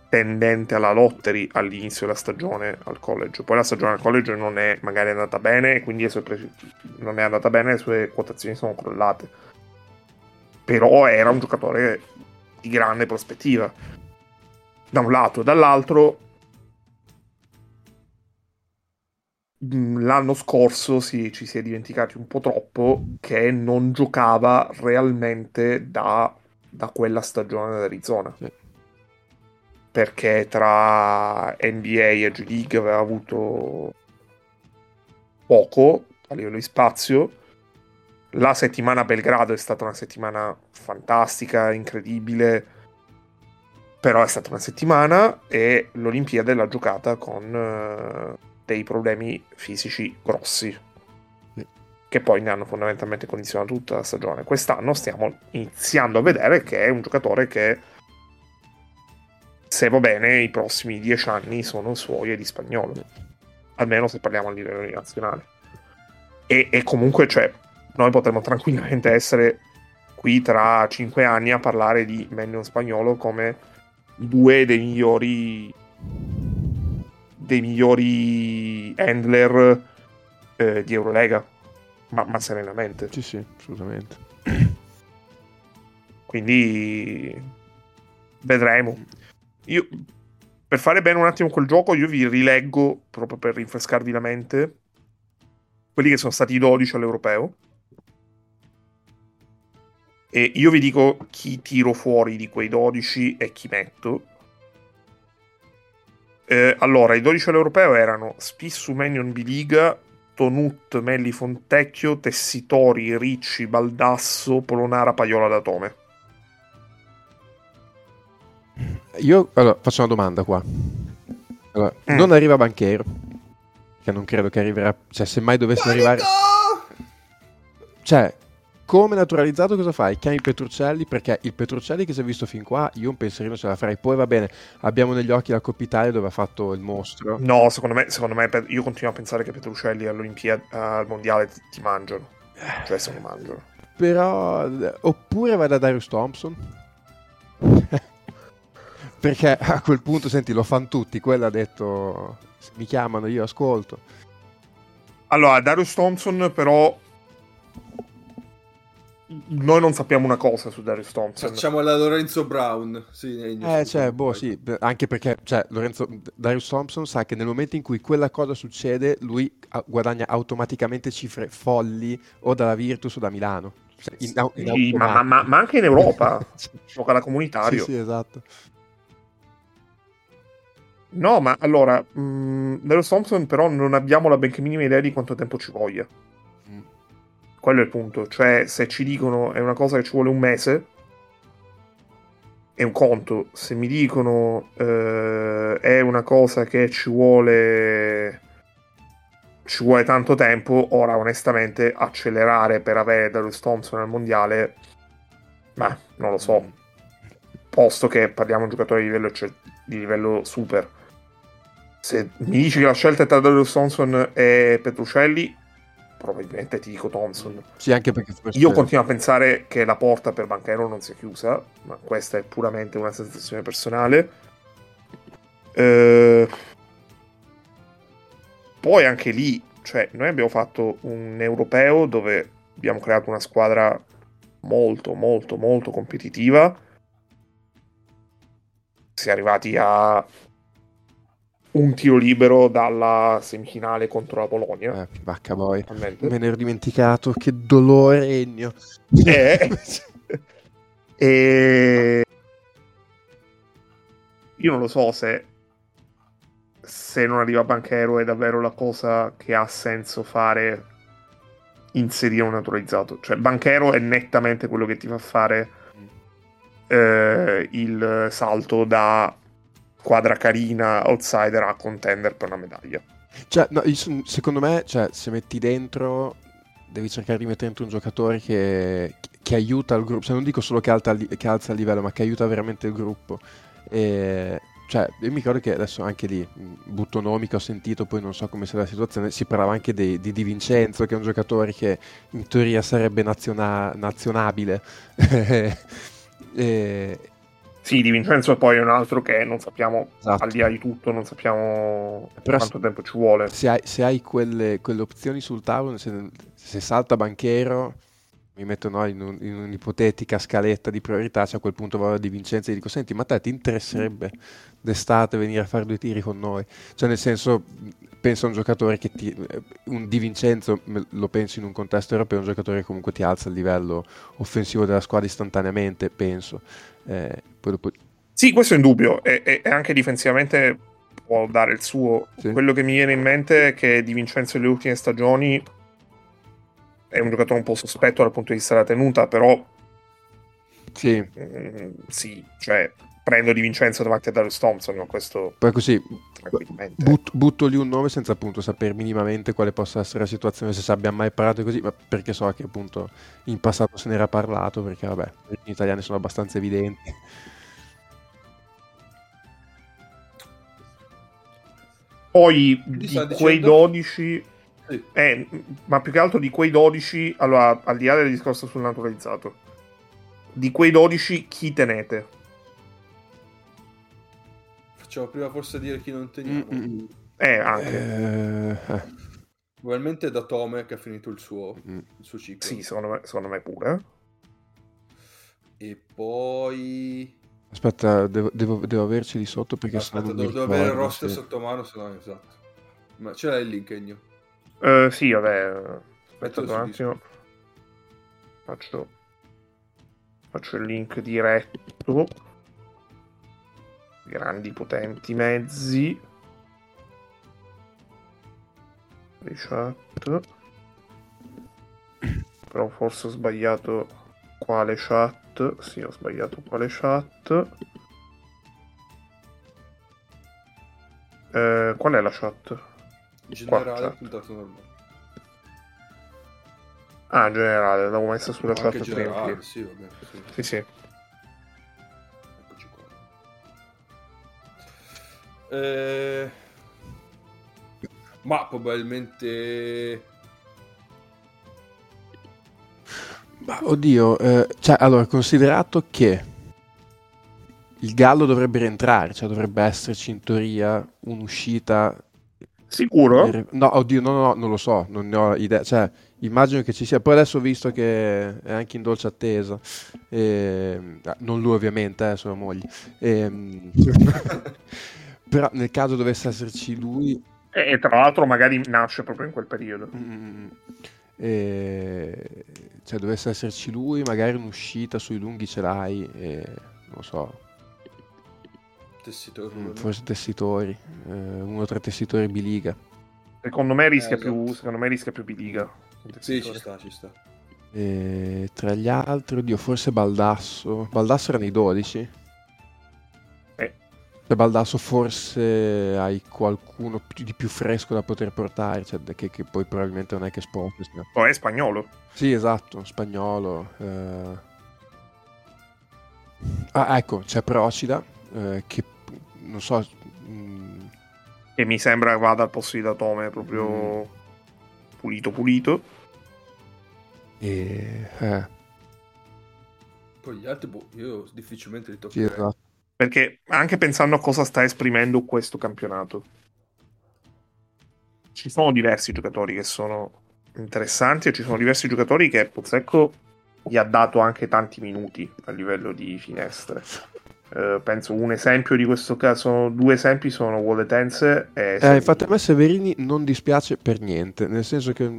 Speaker 3: tendente alla lottery all'inizio della stagione al college. Poi la stagione al college non è magari andata bene, quindi pre- non è andata bene, le sue quotazioni sono crollate. Però era un giocatore di grande prospettiva. Da un lato, dall'altro Mm, l'anno scorso si, ci si è dimenticati un po' troppo che non giocava realmente da, da quella stagione d'Arizona. Sì. Perché tra NBA e G League aveva avuto poco a livello di spazio. La settimana a Belgrado è stata una settimana fantastica, incredibile, però è stata una settimana e l'Olimpiade l'ha giocata con eh, dei problemi fisici grossi che poi ne hanno fondamentalmente condizionato tutta la stagione. Quest'anno stiamo iniziando a vedere che è un giocatore che se va bene i prossimi dieci anni sono suoi e di spagnolo, almeno se parliamo a livello nazionale. E, e comunque, cioè, noi potremmo tranquillamente essere qui tra cinque anni a parlare di Menno spagnolo come due dei migliori dei migliori handler eh, di Eurolega, ma, ma, serenamente.
Speaker 2: Sì, sì, assolutamente.
Speaker 3: Quindi vedremo. Io, per fare bene un attimo quel gioco, io vi rileggo, proprio per rinfrescarvi la mente, quelli che sono stati i 12 all'europeo. E io vi dico chi tiro fuori di quei 12 e chi metto. Eh, allora, i 12 all'europeo erano Spissu, Menion, Biliga, Tonut, Melli, Fontecchio, Tessitori, Ricci, Baldasso, Polonara, Paiola d'Atome.
Speaker 2: Io allora, faccio una domanda qua. Allora, mm. Non arriva Banchero, che non credo che arriverà. Cioè, se mai dovesse Panico! arrivare. Cioè, come naturalizzato cosa fai? Chiami Petruccelli perché il Petruccelli che si è visto fin qua io un pensierino ce la farei. Poi va bene, abbiamo negli occhi la Coppa Italia dove ha fatto il mostro.
Speaker 3: No, secondo me, secondo me io continuo a pensare che Petruccelli all'Olimpiade, al Mondiale ti, ti mangiano. Cioè se lo mangiano.
Speaker 2: Però, oppure vai da Darius Thompson. Perché a quel punto, senti, lo fanno tutti. Quello ha detto, mi chiamano, io ascolto.
Speaker 3: Allora, Darius Thompson però noi non sappiamo una cosa su Darius Thompson.
Speaker 1: Facciamo la Lorenzo Brown. Sì,
Speaker 2: eh, cioè, boh, sì, anche perché cioè, Lorenzo, Darius Thompson sa che nel momento in cui quella cosa succede, lui guadagna automaticamente cifre folli o dalla Virtus o da Milano.
Speaker 3: Cioè, in, in sì, ma, ma, ma, anche in Europa. Gioca da comunitario.
Speaker 2: Sì, sì, esatto.
Speaker 3: No, ma allora, mh, mm, Darius Thompson però non abbiamo la benché minima idea di quanto tempo ci voglia. Quello è il punto. Cioè, se ci dicono è una cosa che ci vuole un mese, è un conto. Se mi dicono eh, è una cosa che ci vuole ci vuole tanto tempo, ora onestamente accelerare per avere Darius Thompson al mondiale, ma non lo so. Posto che parliamo di un giocatore di livello, cioè, di livello super. Se mi dici che la scelta tra Darius Thompson e Petrucelli, probabilmente ti dico Thompson.
Speaker 2: Sì, anche perché
Speaker 3: Io continuo a pensare che la porta per Banchero non sia chiusa, ma questa è puramente una sensazione personale. Eh... Poi anche lì, cioè, noi abbiamo fatto un europeo dove abbiamo creato una squadra molto, molto, molto competitiva. Si è arrivati a un tiro libero dalla semifinale contro la Polonia.
Speaker 2: Eh, vacca poi. Me ne ero dimenticato, che dolore Ennio.
Speaker 3: Eh. e... Io non lo so se se non arriva Banchero è davvero la cosa che ha senso fare inserire un naturalizzato. Cioè Banchero è nettamente quello che ti fa fare eh, il salto da squadra carina, outsider a contender per una medaglia.
Speaker 2: Cioè, no, secondo me, cioè, se metti dentro, devi cercare di mettere dentro un giocatore che, che aiuta il gruppo, cioè, non dico solo che, alta, che, alza il livello, ma che aiuta veramente il gruppo. E, cioè, io mi ricordo che adesso anche lì, butto nomi che ho sentito, poi non so come sia la situazione, si parlava anche di, di Di Vincenzo, che è un giocatore che in teoria sarebbe naziona, nazionabile.
Speaker 3: e, sì, Di Vincenzo poi è un altro che non sappiamo, esatto. al di là di tutto, non sappiamo Però quanto se, tempo ci vuole.
Speaker 2: Se hai, se hai quelle, quelle, opzioni sul tavolo, se, se salta banchero, mi metto no, in, un, in, un'ipotetica scaletta di priorità, cioè a quel punto vado a Di Vincenzo e dico, senti, ma te ti interesserebbe d'estate venire a fare due tiri con noi? Cioè nel senso, penso a un giocatore che ti, un Di Vincenzo, lo penso in un contesto europeo, un giocatore che comunque ti alza il livello offensivo della squadra istantaneamente, penso. Eh, dopo...
Speaker 3: Sì, questo è indubbio, e, e, anche difensivamente può dare il suo. Sì. Quello che mi viene in mente è che Di Vincenzo nelle ultime stagioni è un giocatore un po' sospetto dal punto di vista della tenuta, però...
Speaker 2: Sì.
Speaker 3: Mm, sì, cioè prendo Di Vincenzo davanti a Darius Thompson, ma questo...
Speaker 2: Poi così, but, butto lì un nome senza appunto sapere minimamente quale possa essere la situazione, se abbiamo mai parlato così, ma perché so che appunto in passato se n'era parlato, perché vabbè, gli italiani sono abbastanza evidenti.
Speaker 3: Poi di quei 12... Sì. Eh, ma più che altro di quei 12, allora, al di là del discorso sul naturalizzato, di quei 12 chi tenete?
Speaker 1: Facciamo prima forse dire chi non teniamo. Mm-mm.
Speaker 3: Eh, anche.
Speaker 1: Eh. Probabilmente da Tome che ha finito il suo, mm. il suo ciclo.
Speaker 3: Sì, secondo me, secondo me pure.
Speaker 1: E poi...
Speaker 2: Aspetta, devo, devo, devo averci di sotto perché
Speaker 1: Aspetta, devo, devo avere il roster sì. sotto mano, se no esatto. Ma ce l'hai il link, Egno?
Speaker 3: Uh, sì, vabbè. Aspetta un attimo. Faccio... Faccio il link diretto. Grandi potenti mezzi. Chat. Però forse ho sbagliato quale chat. Sì, ho sbagliato quale chat. Eh, qual è la chat?
Speaker 1: Generale, puntato normale.
Speaker 3: Ah, generale, l'avevo messa sulla
Speaker 1: Anche
Speaker 3: chat
Speaker 1: generale,
Speaker 3: prima.
Speaker 1: sì, vabbè. Sì.
Speaker 3: Sì, sì.
Speaker 1: Eh... Ma probabilmente...
Speaker 2: Ma oddio, eh, cioè, allora, considerato che il Gallo dovrebbe rientrare, cioè dovrebbe esserci in teoria un'uscita.
Speaker 3: Sicuro?
Speaker 2: per- No, oddio, no, no, no, non lo so, non ne ho idea. Cioè, immagino che ci sia. Poi adesso ho visto che è anche in dolce attesa. E... ah, Non lui, ovviamente, eh, sua moglie. Ehm, Però nel caso dovesse esserci lui,
Speaker 3: E, e tra l'altro magari nasce proprio in quel periodo.
Speaker 2: Mm, e- cioè dovesse esserci lui, magari un'uscita sui lunghi ce l'hai, e, non so,
Speaker 1: Tessitore.
Speaker 2: mm, forse tessitori, eh, uno o tre tessitori biliga.
Speaker 3: Secondo me rischia
Speaker 1: Eh,
Speaker 3: più.
Speaker 1: esatto.
Speaker 3: Secondo me rischia più biliga.
Speaker 1: Sì, ci sta, ci sta.
Speaker 2: E tra gli altri, oddio, forse Baldasso. Baldasso era nei 12.
Speaker 3: Eh.
Speaker 2: Cioè, Baldasso forse hai qualcuno di più fresco da poter portare, cioè, che, che poi probabilmente non è che sposta.
Speaker 3: Oh, è spagnolo.
Speaker 2: Sì, esatto, spagnolo. eh. Ah, ecco, c'è Procida, eh, che non so... mm,
Speaker 3: E mi sembra vada al posto di Datome proprio
Speaker 2: Mm.
Speaker 3: pulito pulito.
Speaker 2: e, eh,
Speaker 1: Poi gli altri, boh, io difficilmente li
Speaker 2: sì,
Speaker 1: toccherei.
Speaker 2: esatto.
Speaker 3: Perché anche pensando a cosa sta esprimendo questo campionato, ci sono diversi giocatori che sono interessanti e ci sono diversi giocatori che Pozzecco gli ha dato anche tanti minuti a livello di finestre. Eh, penso un esempio di questo caso, due esempi sono Walletense e
Speaker 2: Eh, infatti a me Severini non dispiace per niente, nel senso che,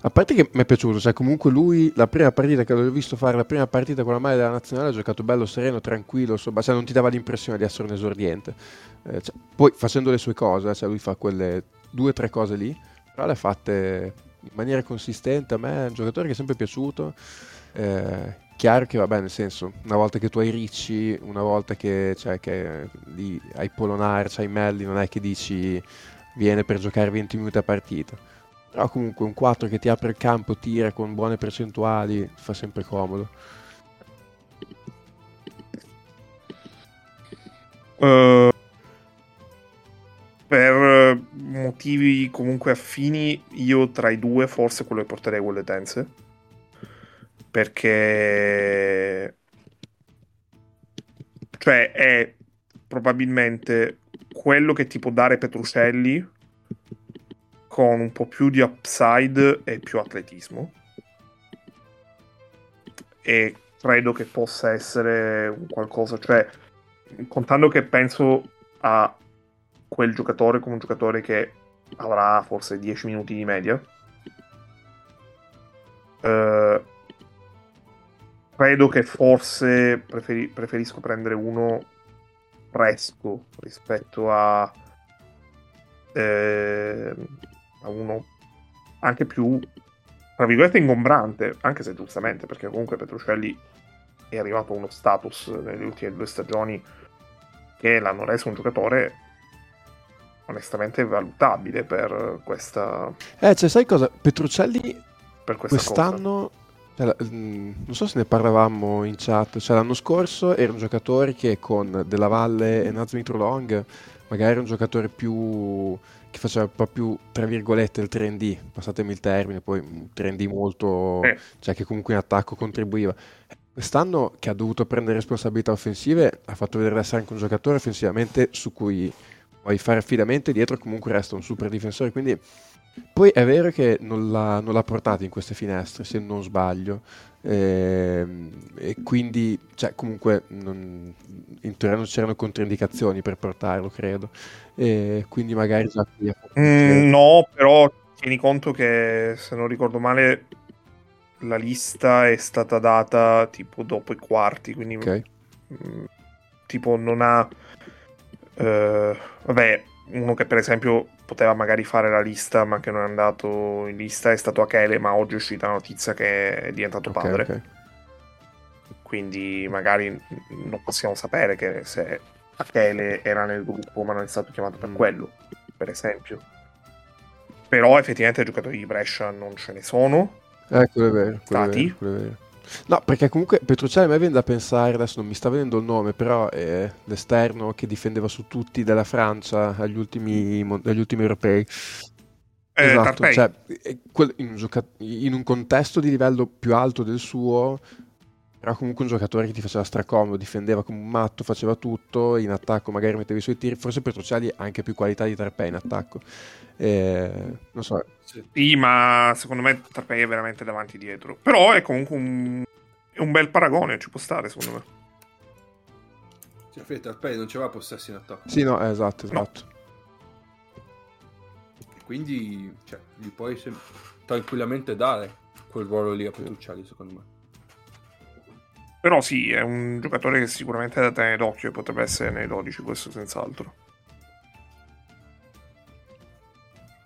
Speaker 2: a parte che mi è piaciuto, cioè comunque lui la prima partita che l'ho visto fare, la prima partita con la maglia della nazionale ha giocato bello, sereno, tranquillo, insomma, cioè non ti dava l'impressione di essere un esordiente. Eh, cioè, poi facendo le sue cose, cioè lui fa quelle due o tre cose lì, però le ha fatte in maniera consistente, a me è un giocatore che è sempre piaciuto. Eh, chiaro che vabbè, nel senso, una volta che tu hai Ricci, una volta che, cioè, che lì hai Polonar, c'hai Melli, non è che dici viene per giocare 20 minuti a partita. Però comunque un 4 che ti apre il campo, tira con buone percentuali, fa sempre comodo.
Speaker 3: Eh, per motivi comunque affini, io tra i due forse quello che porterei Walletense. Perché... Cioè è probabilmente quello che ti può dare Petrucelli con un po' più di upside e più atletismo. E credo che possa essere qualcosa, cioè contando che penso a quel giocatore come un giocatore che avrà forse 10 minuti di media. Eh, credo che forse preferi- preferisco prendere uno fresco rispetto a, eh, a uno anche più tra virgolette ingombrante, anche se giustamente, perché comunque Petrucelli è arrivato a uno status nelle ultime due stagioni che l'hanno reso un giocatore onestamente valutabile per questa,
Speaker 2: Eh, cioè, sai cosa? Petrucelli
Speaker 3: per questa cosa.
Speaker 2: La- mm, non so se ne parlavamo in chat, cioè l'anno scorso era un giocatore che con Della Valle e Nazmi Long magari era un giocatore più che faceva un po' più tra virgolette il 3D, passatemi il termine, poi un 3D molto,
Speaker 3: Eh.
Speaker 2: cioè che comunque in attacco contribuiva. Quest'anno che ha dovuto prendere responsabilità offensive ha fatto vedere di essere anche un giocatore offensivamente su cui puoi fare affidamento e dietro comunque resta un super difensore, quindi Poi è vero che non l'ha, non l'ha portato in queste finestre, se non sbaglio. Eh, e quindi, cioè, comunque, non, in teoria non c'erano controindicazioni per portarlo, credo. E quindi magari già qui
Speaker 3: mm, No, però tieni conto che, se non ricordo male, la lista è stata data tipo dopo i quarti, quindi...
Speaker 2: Okay.
Speaker 3: Mh, mm, tipo non ha... Uh, vabbè, uno che per esempio poteva magari fare la lista ma che non è andato in lista è stato Achele ma oggi è uscita la notizia che è diventato okay, padre okay. quindi magari non possiamo sapere che se Achele era nel gruppo ma non è stato chiamato per mm. quello per esempio però effettivamente giocatori di Brescia non ce ne sono
Speaker 2: eh, quello è vero, quello stati è vero, quello è vero. No, perché comunque Petrucciani a me viene da pensare, adesso non mi sta venendo il nome, però è l'esterno che difendeva su tutti della Francia agli ultimi, agli ultimi europei.
Speaker 3: Eh, esatto,
Speaker 2: cioè, in, un gioca- in un contesto di livello più alto del suo, era comunque un giocatore che ti faceva stracomodo, difendeva come un matto, faceva tutto, in attacco magari metteva i suoi tiri, forse Petrucciani ha anche più qualità di Tarpei in attacco. Eh, non so.
Speaker 3: Sì, ma secondo me Tarpei è veramente davanti e dietro. Però è comunque un, è un bel paragone, ci può stare secondo me.
Speaker 1: Cioè, Tarpei non c'aveva possessi in attacco.
Speaker 2: Sì, no, esatto, esatto. No.
Speaker 1: E quindi cioè, gli puoi sem- tranquillamente dare quel ruolo lì a Petrucciani, secondo me.
Speaker 3: Però sì, è un giocatore che sicuramente è da tenere d'occhio e potrebbe essere nei 12, questo senz'altro.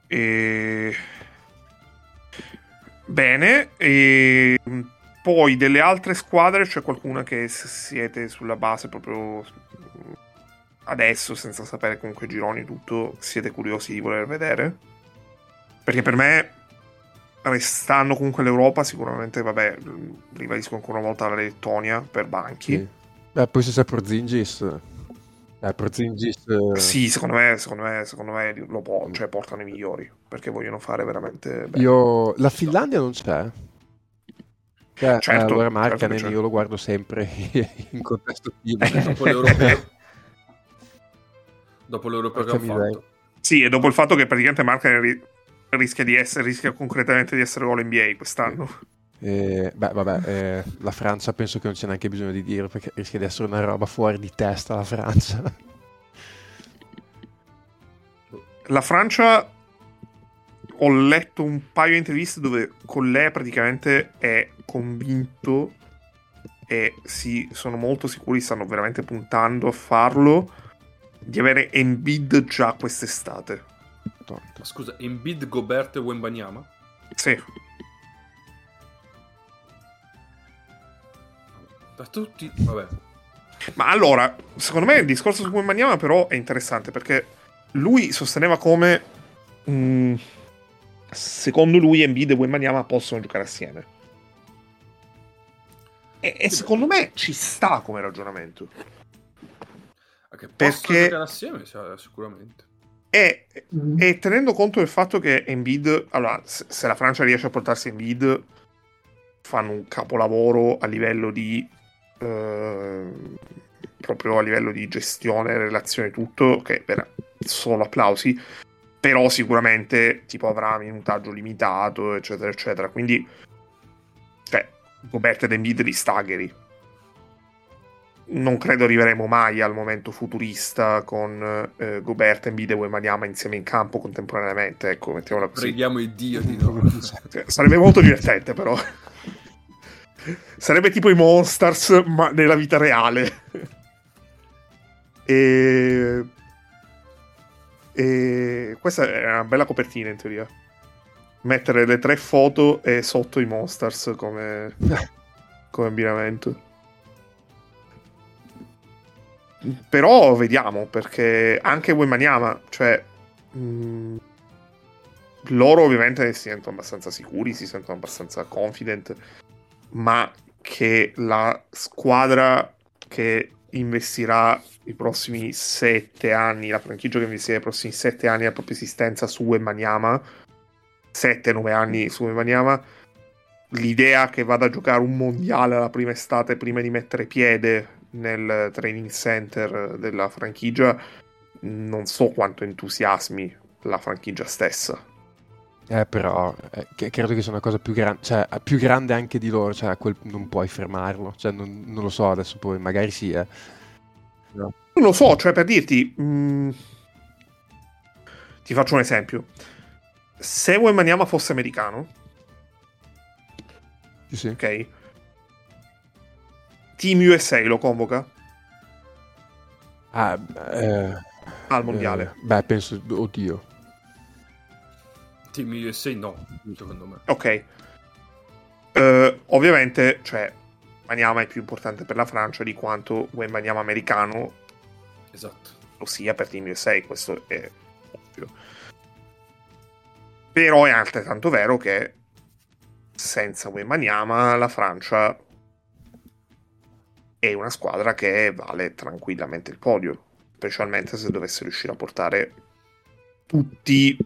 Speaker 3: E... Bene, e poi delle altre squadre c'è qualcuna che siete sulla base proprio adesso, senza sapere comunque gironi tutto, siete curiosi di voler vedere? Perché per me, restando comunque l'Europa, sicuramente, vabbè, ribadisco ancora una volta la Lettonia per banchi. Sì.
Speaker 2: Beh, poi se c'è Porzingis eh, Porzingis...
Speaker 3: Eh... Sì, secondo me, secondo me, secondo me lo può, cioè, portano i migliori, perché vogliono fare veramente bene.
Speaker 2: Io... La Finlandia non c'è? Cioè, certo, allora Markkanen certo io lo guardo sempre in contesto
Speaker 1: team. Eh, dopo l'europeo. dopo l'europeo che ha fatto.
Speaker 3: Sì, e dopo il fatto che praticamente Markkanen rischia di essere, rischia concretamente di essere gol NBA quest'anno.
Speaker 2: Eh, beh, vabbè, eh, la Francia penso che non c'è neanche bisogno di dirlo perché rischia di essere una roba fuori di testa la Francia.
Speaker 3: La Francia ho letto un paio di interviste dove con lei praticamente è convinto e si sono molto sicuri, stanno veramente puntando a farlo, di avere Embiid già quest'estate.
Speaker 1: Scusa, Embiid, Gobert e Wembanyama?
Speaker 3: Sì.
Speaker 1: Da tutti, vabbè.
Speaker 3: Ma allora, secondo me il discorso su Wembanyama però è interessante perché lui sosteneva come mh, mm, secondo lui Embiid e Wembanyama possono giocare assieme. E, e secondo me ci sta come ragionamento.
Speaker 1: Che perché giocare assieme sicuramente.
Speaker 3: E, e, tenendo conto del fatto che Embiid, allora, se la Francia riesce a portarsi Embiid, fanno un capolavoro a livello di Ehm, proprio a livello di gestione, relazione, tutto, che per solo applausi, però sicuramente tipo avrà minutaggio limitato, eccetera, eccetera. Quindi, cioè, Gobert ed Embiid li stagheri. Non credo arriveremo mai al momento futurista con eh, Gobert, Embiid e Wemaniama insieme in campo contemporaneamente. Ecco, mettiamola così.
Speaker 1: Preghiamo il Dio di no.
Speaker 3: Sarebbe molto divertente, però. Sarebbe tipo i Monsters, ma nella vita reale. e... e questa è una bella copertina in teoria. Mettere le tre foto e sotto i Monsters come, come abbinamento. Però vediamo, perché anche Wemaniama, cioè... Mh, mm, loro ovviamente si sentono abbastanza sicuri, si sentono abbastanza confident ma che la squadra che investirà i prossimi sette anni, la franchigia che investirà i prossimi sette anni della propria esistenza su sette, nove anni su Wembanyama, l'idea che vada a giocare un mondiale la prima estate prima di mettere piede nel training center della franchigia, non so quanto entusiasmi la franchigia stessa.
Speaker 2: Eh, però eh, credo che sia una cosa più grande, cioè più grande anche di loro, cioè quel, non puoi fermarlo, cioè non, non, lo so adesso poi, magari sì, eh.
Speaker 3: No. Non lo so, cioè per dirti, mh, mm, ti faccio un esempio. Se Wembanyama fosse americano,
Speaker 2: sì, sì.
Speaker 3: ok, Team USA lo convoca?
Speaker 2: Ah, eh,
Speaker 3: al mondiale.
Speaker 2: Eh, beh, penso, oddio.
Speaker 1: Team USA no, secondo me.
Speaker 3: Ok. Uh, ovviamente, cioè, Maniama è più importante per la Francia di quanto Maniama americano
Speaker 1: esatto.
Speaker 3: lo sia per Team USA, questo è ovvio. Però è altrettanto vero che senza Maniama la Francia è una squadra che vale tranquillamente il podio, specialmente se dovesse riuscire a portare tutti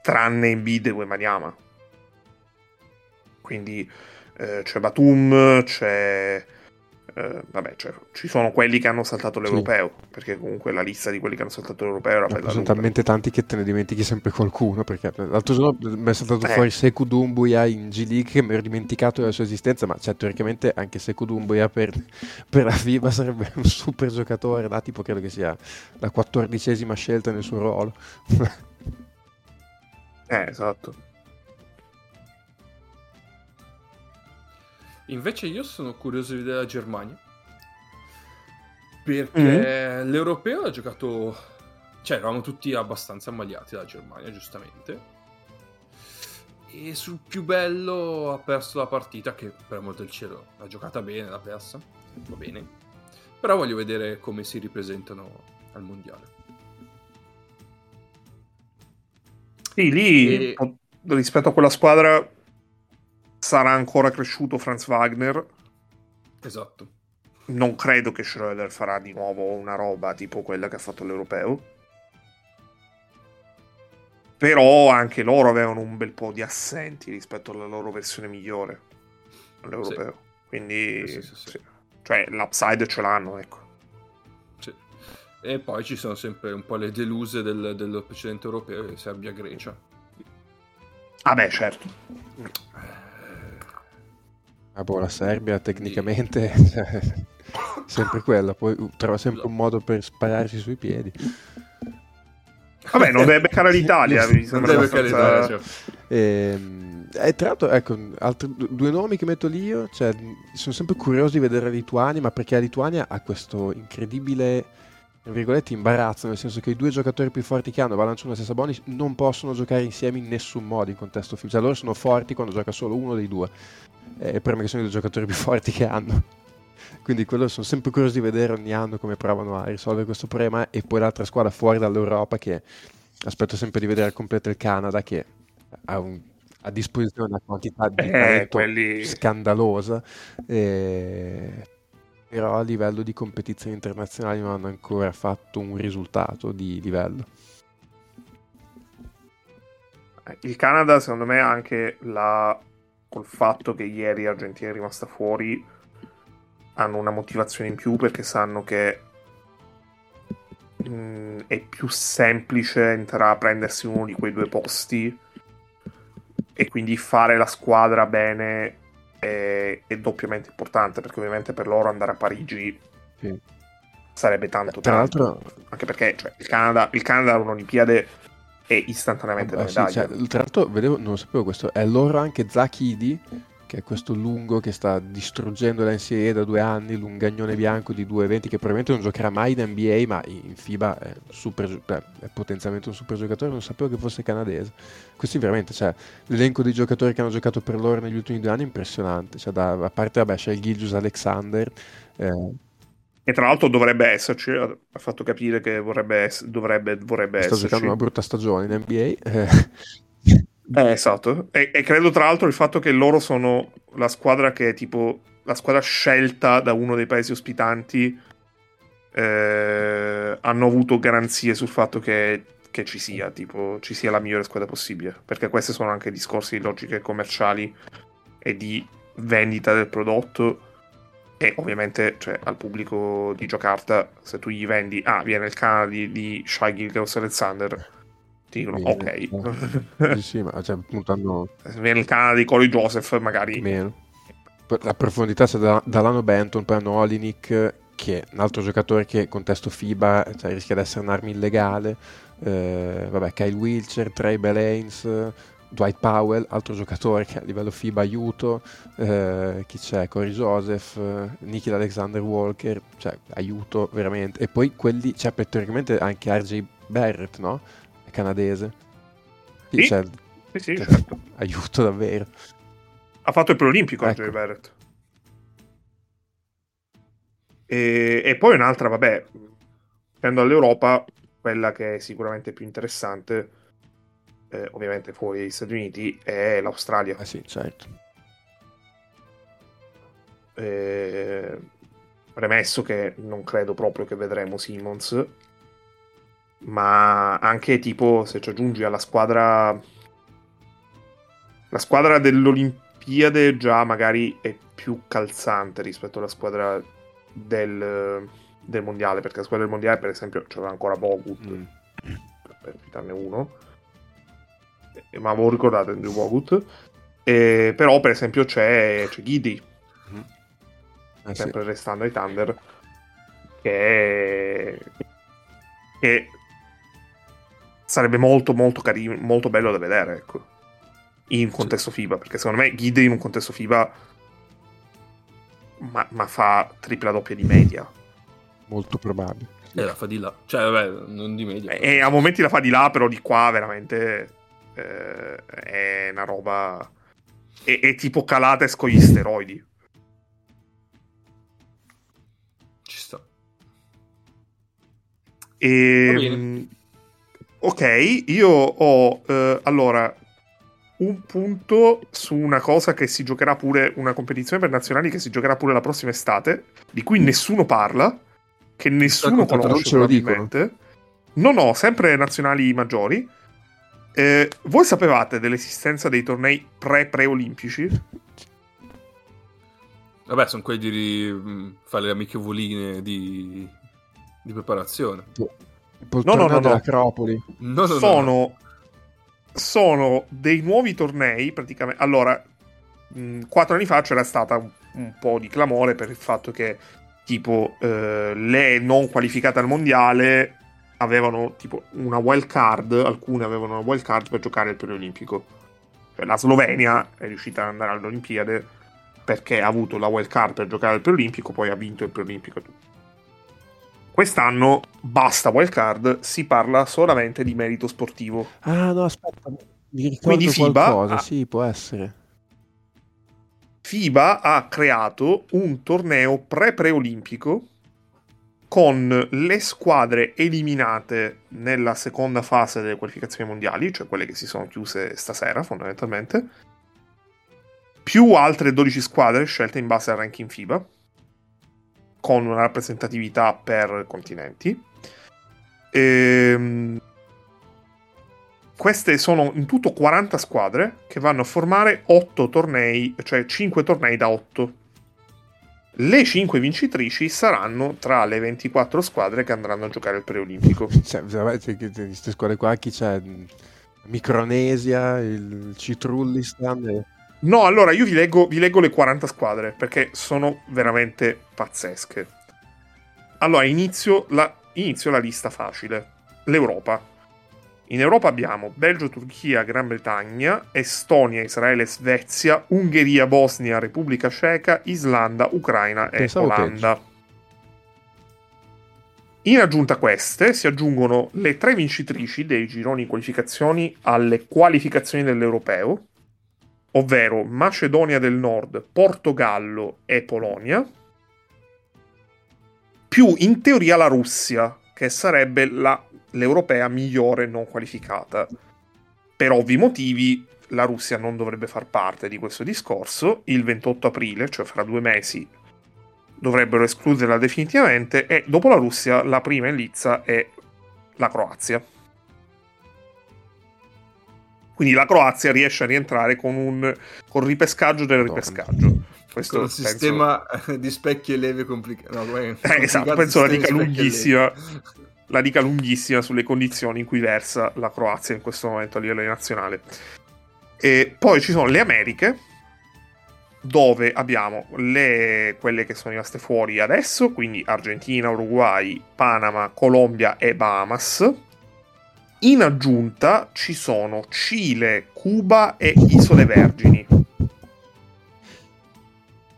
Speaker 3: tranne in bid e Wemanyama. Quindi eh, c'è Batum, c'è... Eh, vabbè, cioè, ci sono quelli che hanno saltato l'europeo, sì. perché comunque la lista di quelli che hanno saltato l'europeo era bella.
Speaker 2: Sono talmente tanti che te ne dimentichi sempre qualcuno, perché l'altro giorno mi è saltato eh. fuori Seku Dumbuya in G League che mi ero dimenticato della sua esistenza, ma cioè, teoricamente anche Seku Dumbuya per, per la FIBA sarebbe un super giocatore, da tipo credo che sia la quattordicesima scelta nel suo ruolo.
Speaker 3: Eh, esatto.
Speaker 1: Invece io sono curioso di vedere la Germania. Perché mm-hmm. l'europeo ha giocato... Cioè, eravamo tutti abbastanza ammagliati dalla Germania, giustamente. E sul più bello ha perso la partita, che per amor del cielo l'ha giocata bene, l'ha persa. Va bene. Però voglio vedere come si ripresentano al mondiale.
Speaker 3: Sì, lì e... rispetto a quella squadra sarà ancora cresciuto Franz Wagner.
Speaker 1: Esatto.
Speaker 3: Non credo che Schroeder farà di nuovo una roba tipo quella che ha fatto l'europeo. Però anche loro avevano un bel po' di assenti rispetto alla loro versione migliore all'europeo. Sì. Quindi, sì, sì, cioè, l'upside ce l'hanno, ecco.
Speaker 1: E poi ci sono sempre un po' le deluse del, del precedente europeo, Serbia-Grecia.
Speaker 3: Ah beh, certo.
Speaker 2: Ah boh, la Serbia tecnicamente cioè, sempre quella, poi trova sempre un modo per spararsi sui piedi.
Speaker 3: Vabbè, non deve beccare l'Italia, mi sembra non deve abbastanza...
Speaker 2: Cioè. Ehm, e tra l'altro, ecco, altri due nomi che metto lì io, cioè, sono sempre curioso di vedere la Lituania, ma perché la Lituania ha questo incredibile virgolette imbarazzo, nel senso che i due giocatori più forti che hanno, Valanciunas e Sabonis, non possono giocare insieme in nessun modo in contesto film. Cioè loro sono forti quando gioca solo uno dei due. E per me che sono i due giocatori più forti che hanno. Quindi quello sono sempre curioso di vedere ogni anno come provano a risolvere questo problema. E poi l'altra squadra fuori dall'Europa che aspetto sempre di vedere al completo il Canada che ha un, a disposizione una quantità di eh, quelli... scandalosa. E però a livello di competizioni internazionali non hanno ancora fatto un risultato di livello.
Speaker 3: Il Canada, secondo me, anche la... col fatto che ieri Argentina è rimasta fuori, hanno una motivazione in più perché sanno che mh, mm, è più semplice entrare a prendersi uno di quei due posti e quindi fare la squadra bene è, è, doppiamente importante perché ovviamente per loro andare a Parigi sì. sarebbe tanto
Speaker 2: Tra l'altro
Speaker 3: anche perché cioè, il, Canada, il Canada un'Olimpiade è istantaneamente
Speaker 2: ah, sì, cioè, tra l'altro vedevo, non lo sapevo questo è loro anche Zachidi che è questo lungo che sta distruggendo la NCAA da due anni, lungagnone bianco di 2,20 che probabilmente non giocherà mai in NBA, ma in FIBA è, super, è potenzialmente un super giocatore, non sapevo che fosse canadese. Questi veramente, cioè, l'elenco dei giocatori che hanno giocato per loro negli ultimi due anni è impressionante, cioè, da, a parte, vabbè, c'è il Gilgius Alexander. Eh,
Speaker 3: e tra l'altro dovrebbe esserci, ha fatto capire che vorrebbe, dovrebbe, vorrebbe
Speaker 2: sta
Speaker 3: esserci.
Speaker 2: giocando una brutta stagione in NBA. Eh.
Speaker 3: Eh, esatto. E, e, credo tra l'altro il fatto che loro sono la squadra che è tipo la squadra scelta da uno dei paesi ospitanti eh, hanno avuto garanzie sul fatto che, che, ci sia, tipo, ci sia la migliore squadra possibile. Perché questi sono anche discorsi di logiche commerciali e di vendita del prodotto. E ovviamente, cioè, al pubblico di Giacarta, se tu gli vendi, ah, viene il canale di, di Shai Gilgaus Alexander Pochettino, Meno.
Speaker 2: ok. sì, sì, ma cioè, puntando...
Speaker 3: Viene il canale di Corey Joseph, magari...
Speaker 2: Meno. La profondità c'è da, Benton, poi hanno Olinick, che è un altro giocatore che contesto FIBA cioè, rischia di essere un'arma illegale. Eh, vabbè, Kyle Wilcher, Trey Belanes, Dwight Powell, altro giocatore che a livello FIBA aiuto, eh, chi c'è? Corey Joseph, Nikhil Alexander Walker, cioè aiuto veramente. E poi quelli, cioè teoricamente anche RJ Barrett, no? Canadese.
Speaker 3: Sì,
Speaker 2: cioè,
Speaker 3: sì, sì cioè, certo.
Speaker 2: aiuto davvero.
Speaker 3: Ha fatto il preolimpico ecco. RJ Barrett. E, e poi un'altra, vabbè, prendo all'Europa, quella che è sicuramente più interessante, eh, ovviamente fuori dagli Stati Uniti, è l'Australia.
Speaker 2: Ah sì, certo.
Speaker 3: Eh, premesso che non credo proprio che vedremo Simmons, ma anche tipo se ci aggiungi alla squadra la squadra dell'Olimpiade già magari è più calzante rispetto alla squadra del, del mondiale, perché la squadra del mondiale, per esempio, c'era ancora Bogut, mm. per citarne uno, eh, ma avevo ricordato Andrew Bogut, eh, però per esempio c'è, c'è Giddy, mm. eh, sempre sì. restando ai Thunder, che, che sarebbe molto molto carino, molto bello da vedere, ecco, in contesto sì. FIBA, perché secondo me Giddy in un contesto FIBA ma, ma fa tripla doppia di media.
Speaker 2: Molto probabile.
Speaker 1: E la fa di là, cioè vabbè, non di media.
Speaker 3: E, a momenti la fa di là, però di qua veramente eh, è una roba... È, è tipo Calates con gli steroidi.
Speaker 1: Ci sta.
Speaker 3: E, ehm, ok, io ho... Eh, allora, un punto su una cosa che si giocherà pure, una competizione per nazionali che si giocherà pure la prossima estate, di cui nessuno parla, che nessuno conosce probabilmente. No, no, sempre nazionali maggiori. Eh, voi sapevate dell'esistenza dei tornei pre-pre-olimpici?
Speaker 1: Vabbè, sono quelli di mm, fare le amichevoline di, di preparazione.
Speaker 2: Il no, no, no, no. Acropoli.
Speaker 3: No, no, sono sono dei nuovi tornei, praticamente. Allora, mh, quattro anni fa c'era stata un, un, po' di clamore per il fatto che, tipo, eh, le non qualificate al mondiale avevano tipo una wild card, alcune avevano una wild card per giocare al preolimpico. Cioè, la Slovenia è riuscita ad andare alle Olimpiadi perché ha avuto la wild card per giocare al preolimpico, poi ha vinto il preolimpico. Quest'anno basta wildcard, si parla solamente di merito sportivo.
Speaker 2: Ah no, aspetta, mi ricordo Quindi FIBA qualcosa, ha... sì, può essere.
Speaker 3: FIBA ha creato un torneo pre-preolimpico con le squadre eliminate nella seconda fase delle qualificazioni mondiali, cioè quelle che si sono chiuse stasera fondamentalmente, più altre 12 squadre scelte in base al ranking FIBA con una rappresentatività per continenti. E, ehm, queste sono in tutto 40 squadre che vanno a formare 8 tornei, cioè 5 tornei da 8. Le 5 vincitrici saranno tra le 24 squadre che andranno a giocare il preolimpico.
Speaker 2: Cioè, queste squadre qua chi c'è? Micronesia, il Citrullistan. E...
Speaker 3: No, allora io vi leggo, vi leggo le 40 squadre perché sono veramente pazzesche. Allora, inizio la, inizio la lista facile. L'Europa. In Europa abbiamo Belgio, Turchia, Gran Bretagna, Estonia, Israele, Svezia, Ungheria, Bosnia, Repubblica Ceca, Islanda, Ucraina e Pensavo Olanda. Peggio. In aggiunta a queste si aggiungono le tre vincitrici dei gironi qualificazioni alle qualificazioni dell'Europeo, ovvero Macedonia del Nord, Portogallo e Polonia, più in teoria la Russia, che sarebbe la, l'europea migliore non qualificata. Per ovvi motivi la Russia non dovrebbe far parte di questo discorso. Il 28 aprile, cioè fra due mesi, dovrebbero escluderla definitivamente e dopo la Russia la prima in lizza è la Croazia. Quindi la Croazia riesce a rientrare con un con ripescaggio del ripescaggio.
Speaker 1: Questo con un penso... sistema di specchi e leve complicato. No,
Speaker 3: eh, esatto, penso la dica lunghissima. la dica lunghissima sulle condizioni in cui versa la Croazia in questo momento a livello nazionale. E poi ci sono le Americhe, dove abbiamo le, quelle che sono rimaste fuori adesso, quindi Argentina, Uruguay, Panama, Colombia e Bahamas. In aggiunta ci sono Cile, Cuba e Isole Vergini.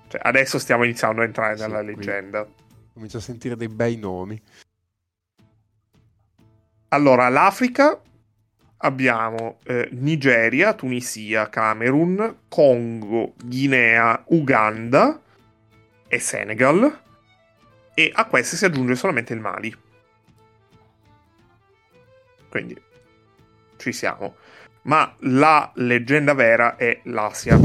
Speaker 3: Cioè, adesso stiamo iniziando a entrare nella sì, leggenda.
Speaker 2: Comincio a sentire dei bei nomi.
Speaker 3: Allora, l'Africa abbiamo eh, Nigeria, Tunisia, Camerun, Congo, Guinea, Uganda e Senegal. E a queste si aggiunge solamente il Mali. Quindi ci siamo. Ma la leggenda vera è l'Asia.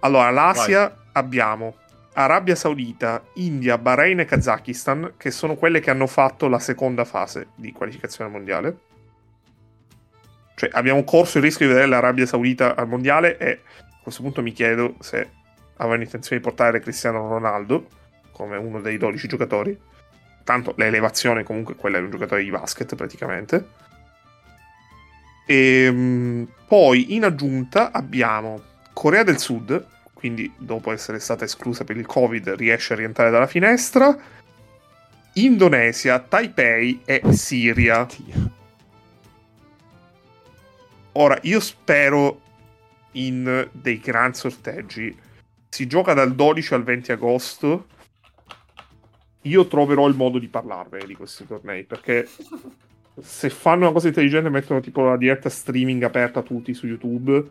Speaker 3: Allora, l'Asia Vai. abbiamo Arabia Saudita, India, Bahrain e Kazakistan, che sono quelle che hanno fatto la seconda fase di qualificazione mondiale. Cioè, abbiamo corso il rischio di vedere l'Arabia Saudita al mondiale e a questo punto mi chiedo se avevano intenzione di portare Cristiano Ronaldo come uno dei 12 giocatori. Tanto l'elevazione comunque quella di un giocatore di basket praticamente. E ehm, poi in aggiunta abbiamo Corea del Sud, quindi dopo essere stata esclusa per il Covid riesce a rientrare dalla finestra. Indonesia, Taipei e Siria. Ora, io spero in dei gran sorteggi. Si gioca dal 12 al 20 agosto. Io troverò il modo di parlarvene di questi tornei perché se fanno una cosa intelligente mettono tipo la diretta streaming aperta a tutti su YouTube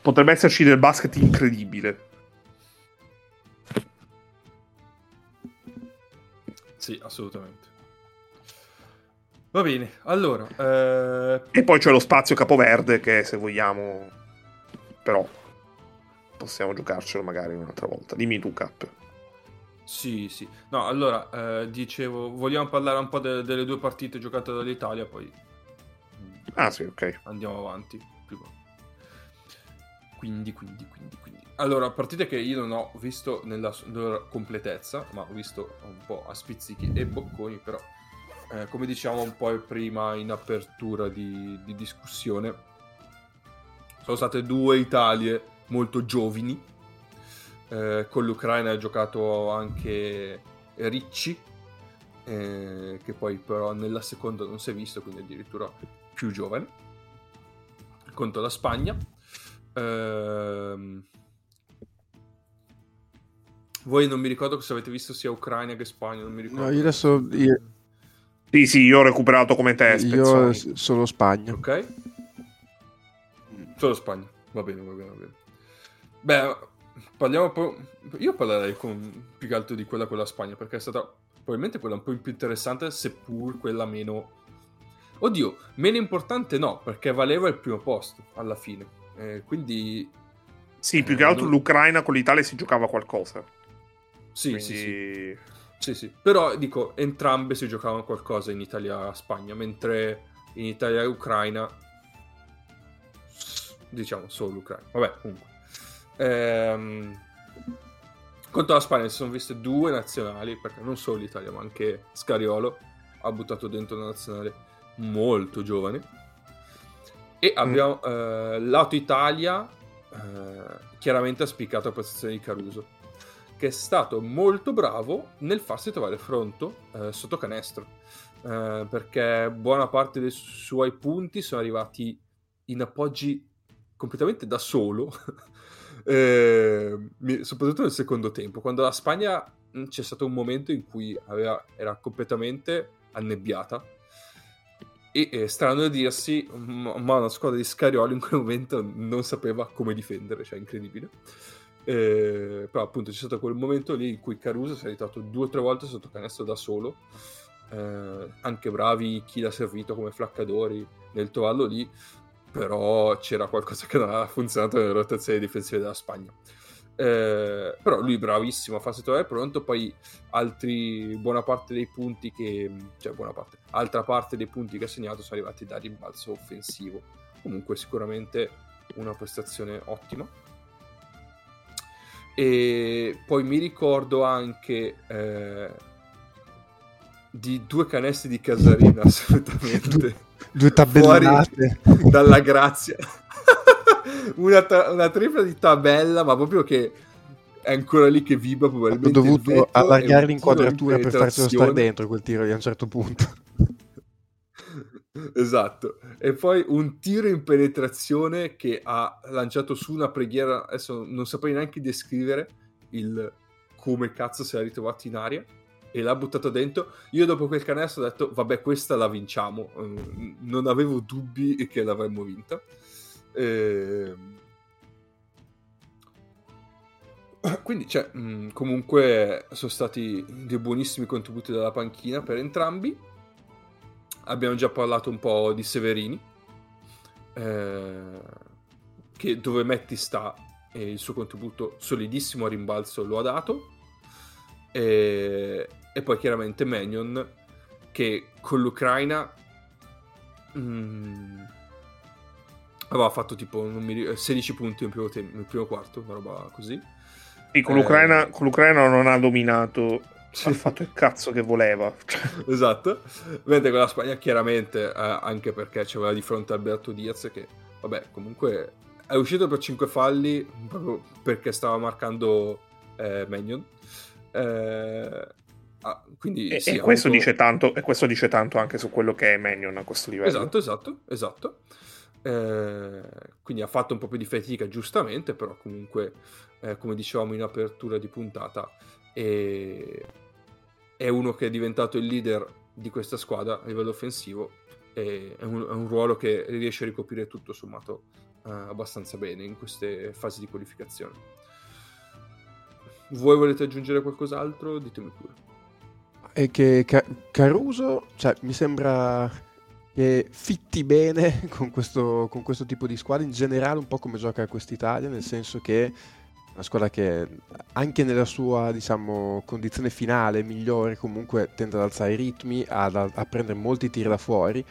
Speaker 3: potrebbe esserci del basket incredibile.
Speaker 1: Sì, assolutamente. Va bene, allora... Eh...
Speaker 3: E poi c'è lo spazio capoverde che se vogliamo... Però possiamo giocarcelo magari un'altra volta. Dimmi tu, Cap.
Speaker 1: Sì, sì. No, allora, eh, dicevo, vogliamo parlare un po' de- delle due partite giocate dall'Italia, poi...
Speaker 3: Ah sì, ok.
Speaker 1: Andiamo avanti. Quindi, quindi, quindi, quindi. Allora, partite che io non ho visto nella, nella completezza, ma ho visto un po' a spizzichi e bocconi, però, eh, come diciamo un po' prima in apertura di, di discussione, sono state due Italie molto giovani. Eh, con l'Ucraina ha giocato anche Ricci, eh, che poi però nella seconda non si è visto, quindi addirittura più giovane, contro la Spagna. Ehm... Voi non mi ricordo se avete visto sia Ucraina che Spagna, non mi ricordo.
Speaker 2: No, io adesso... Io...
Speaker 3: Sì, sì, io ho recuperato come te.
Speaker 2: Io solo Spagna.
Speaker 1: Ok. Solo Spagna. Va bene, va bene, va bene. Beh, parliamo un po'... Io parlerei con... più che altro di quella con la Spagna, perché è stata probabilmente quella un po' più interessante, seppur quella meno... Oddio, meno importante no, perché valeva il primo posto alla fine. Eh, quindi...
Speaker 3: Sì, più che altro non... l'Ucraina con l'Italia si giocava qualcosa.
Speaker 1: Sì, quindi... sì, sì. Sì, sì. Però dico, entrambe si giocavano qualcosa in Italia-Spagna, mentre in Italia Ucraina diciamo solo l'Ucraina. Vabbè, comunque. Ehm... Contro la Spagna si sono viste due nazionali, perché non solo l'Italia, ma anche Scariolo ha buttato dentro una nazionale molto giovane. E mm. abbiamo mm. eh, lato Italia, eh, chiaramente ha spiccato la prestazione di Caruso, che è stato molto bravo nel farsi trovare fronto eh, sotto canestro, eh, perché buona parte dei suoi punti sono arrivati in appoggi completamente da solo, eh, soprattutto nel secondo tempo, quando la Spagna c'è stato un momento in cui aveva, era completamente annebbiata e eh, strano da dirsi, ma una squadra di Scariolo in quel momento non sapeva come difendere, cioè incredibile. Eh, però appunto c'è stato quel momento lì in cui Caruso si è ritrovato due o tre volte sotto canestro da solo. Eh, anche bravi chi l'ha servito come flaccadori nel tovallo lì, però c'era qualcosa che non aveva funzionato nelle rotazioni difensive della Spagna. Eh, però lui bravissimo a farsi trovare pronto poi altri buona parte dei punti che cioè buona parte altra parte dei punti che ha segnato sono arrivati da rimbalzo offensivo. Comunque sicuramente una prestazione ottima. E poi mi ricordo anche eh, di due canestri di Casarina assolutamente
Speaker 2: due tabellate
Speaker 1: dalla grazia. Una, ta- una tripla di tabella ma proprio che è ancora lì che vibra probabilmente
Speaker 2: ho dovuto allargare l'inquadratura per farcelo stare dentro quel tiro lì a un certo punto.
Speaker 1: Esatto. E poi un tiro in penetrazione che ha lanciato su una preghiera adesso non saprei neanche descrivere il come cazzo si è ritrovato in aria e l'ha buttato dentro. Io dopo quel canestro ho detto, vabbè, questa la vinciamo. Mm, non avevo dubbi che l'avremmo vinta. E... Ehm, quindi, cioè, mm, comunque sono stati dei buonissimi contributi dalla panchina per entrambi. Abbiamo già parlato un po' di Severini, eh, che dove Metti sta e il suo contributo solidissimo a rimbalzo lo ha dato. E, e poi chiaramente Manion che con l'Ucraina mm, aveva fatto tipo mi, 16 punti nel primo, tempo, nel primo quarto, una roba così.
Speaker 3: Sì, con, eh, l'Ucraina, con l'Ucraina non ha dominato sì. ha fatto il cazzo che voleva.
Speaker 1: esatto. Mentre con la Spagna, chiaramente, eh, anche perché c'era di fronte Alberto Diaz, che vabbè, comunque è uscito per 5 falli proprio perché stava marcando eh, Magnon. Eh, Ah, quindi,
Speaker 3: e,
Speaker 1: sì,
Speaker 3: e, questo avuto... tanto, e, questo dice tanto, anche su quello che è Manion a questo livello.
Speaker 1: Esatto, esatto, esatto. Eh, quindi ha fatto un po' più di fatica, giustamente, però comunque, eh, come dicevamo in apertura di puntata, è, è, uno che è diventato il leader di questa squadra a livello offensivo è un, è un ruolo che riesce a ricoprire tutto sommato eh, abbastanza bene in queste fasi di qualificazione. Voi volete aggiungere qualcos'altro? Ditemi pure
Speaker 2: è che Caruso, cioè, mi sembra che fitti bene con questo, con questo, tipo di squadra, in generale un po' come gioca quest'Italia, nel senso che è una squadra che anche nella sua diciamo, condizione finale migliore comunque tende ad alzare i ritmi, ad, a prendere molti tiri da fuori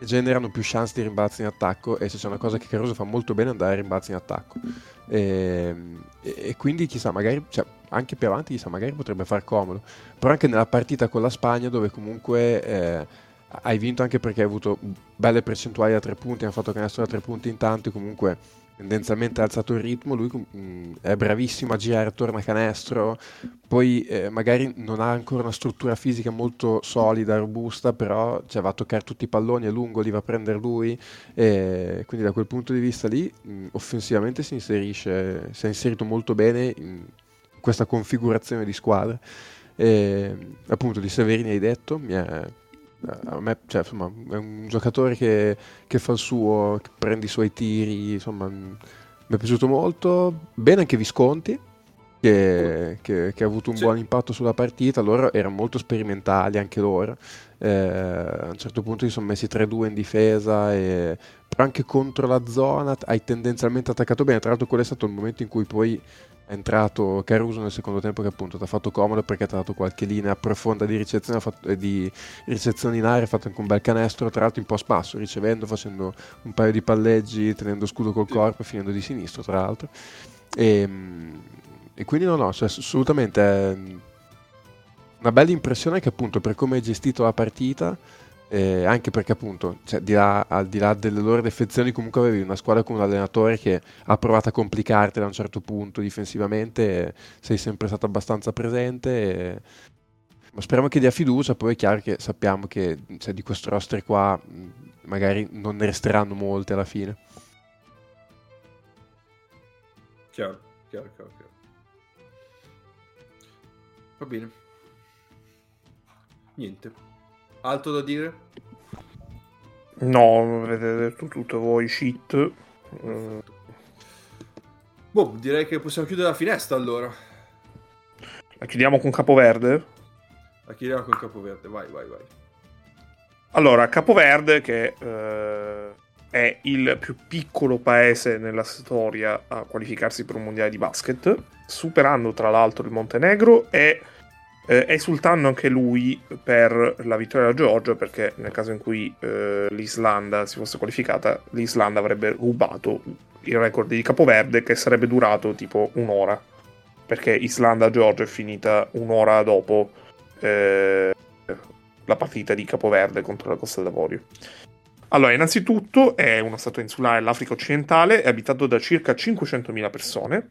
Speaker 2: generano più chance di rimbalzi in attacco e se c'è una cosa che Caruso fa molto bene è andare a rimbalzi in attacco e, e, e quindi chissà magari cioè, anche più avanti chissà magari potrebbe far comodo. Però anche nella partita con la Spagna dove comunque eh, hai vinto anche perché hai avuto belle percentuali da tre punti hanno fatto canestro da tre punti intanto e comunque tendenzialmente ha alzato il ritmo, lui mh, mm, è bravissimo a girare attorno a canestro, poi eh, magari non ha ancora una struttura fisica molto solida, robusta, però cioè, va a toccare tutti i palloni, è lungo, li va a prendere lui, e quindi da quel punto di vista lì mh, mm, offensivamente si inserisce, si è inserito molto bene in questa configurazione di squadra. E, appunto di Severini hai detto, mi è a me, cioè, insomma, è un giocatore che, che, fa il suo, che prende i suoi tiri, insomma, mi è piaciuto molto. Bene anche Visconti, che, che, che ha avuto un sì. buon impatto sulla partita. Loro erano molto sperimentali, anche loro. Eh, a un certo punto si sono messi 3-2 in difesa, e, però anche contro la zona hai tendenzialmente attaccato bene. Tra l'altro, quello è stato il momento in cui poi è entrato Caruso nel secondo tempo che appunto ti ha fatto comodo perché ti ha dato qualche linea profonda di ricezione, fatto, eh, di ricezione in aria, ha fatto anche un bel canestro, tra l'altro in post basso, ricevendo, facendo un paio di palleggi, tenendo scudo col corpo e finendo di sinistro tra l'altro. E, ehm, e quindi no, no, cioè, assolutamente è una bella impressione che appunto per come hai gestito la partita eh, anche perché appunto cioè, di là, al di là delle loro defezioni comunque avevi una squadra con un allenatore che ha provato a complicarti da un certo punto difensivamente sei sempre stato abbastanza presente e... ma speriamo che dia fiducia. Poi è chiaro che sappiamo che cioè, di questo roster qua magari non ne resteranno molte alla fine.
Speaker 1: Chiaro, chiaro, chiaro, chiaro. va bene niente Altro da dire?
Speaker 3: No, avete detto tutto voi, shit.
Speaker 1: Mm. Boh, direi che possiamo chiudere la finestra allora.
Speaker 3: La chiudiamo con Capoverde?
Speaker 1: La chiudiamo con Capoverde, vai, vai, vai.
Speaker 3: Allora, Capoverde che eh, è il più piccolo paese nella storia a qualificarsi per un mondiale di basket, superando tra l'altro il Montenegro e eh, esultando anche lui per la vittoria della Georgia, perché nel caso in cui eh, l'Islanda si fosse qualificata, l'Islanda avrebbe rubato il record di Capoverde che sarebbe durato tipo un'ora, perché Islanda-Georgia è finita un'ora dopo eh, la partita di Capoverde contro la Costa d'Avorio. Allora, innanzitutto è uno stato insulare dell'Africa occidentale, è abitato da circa 500.000 persone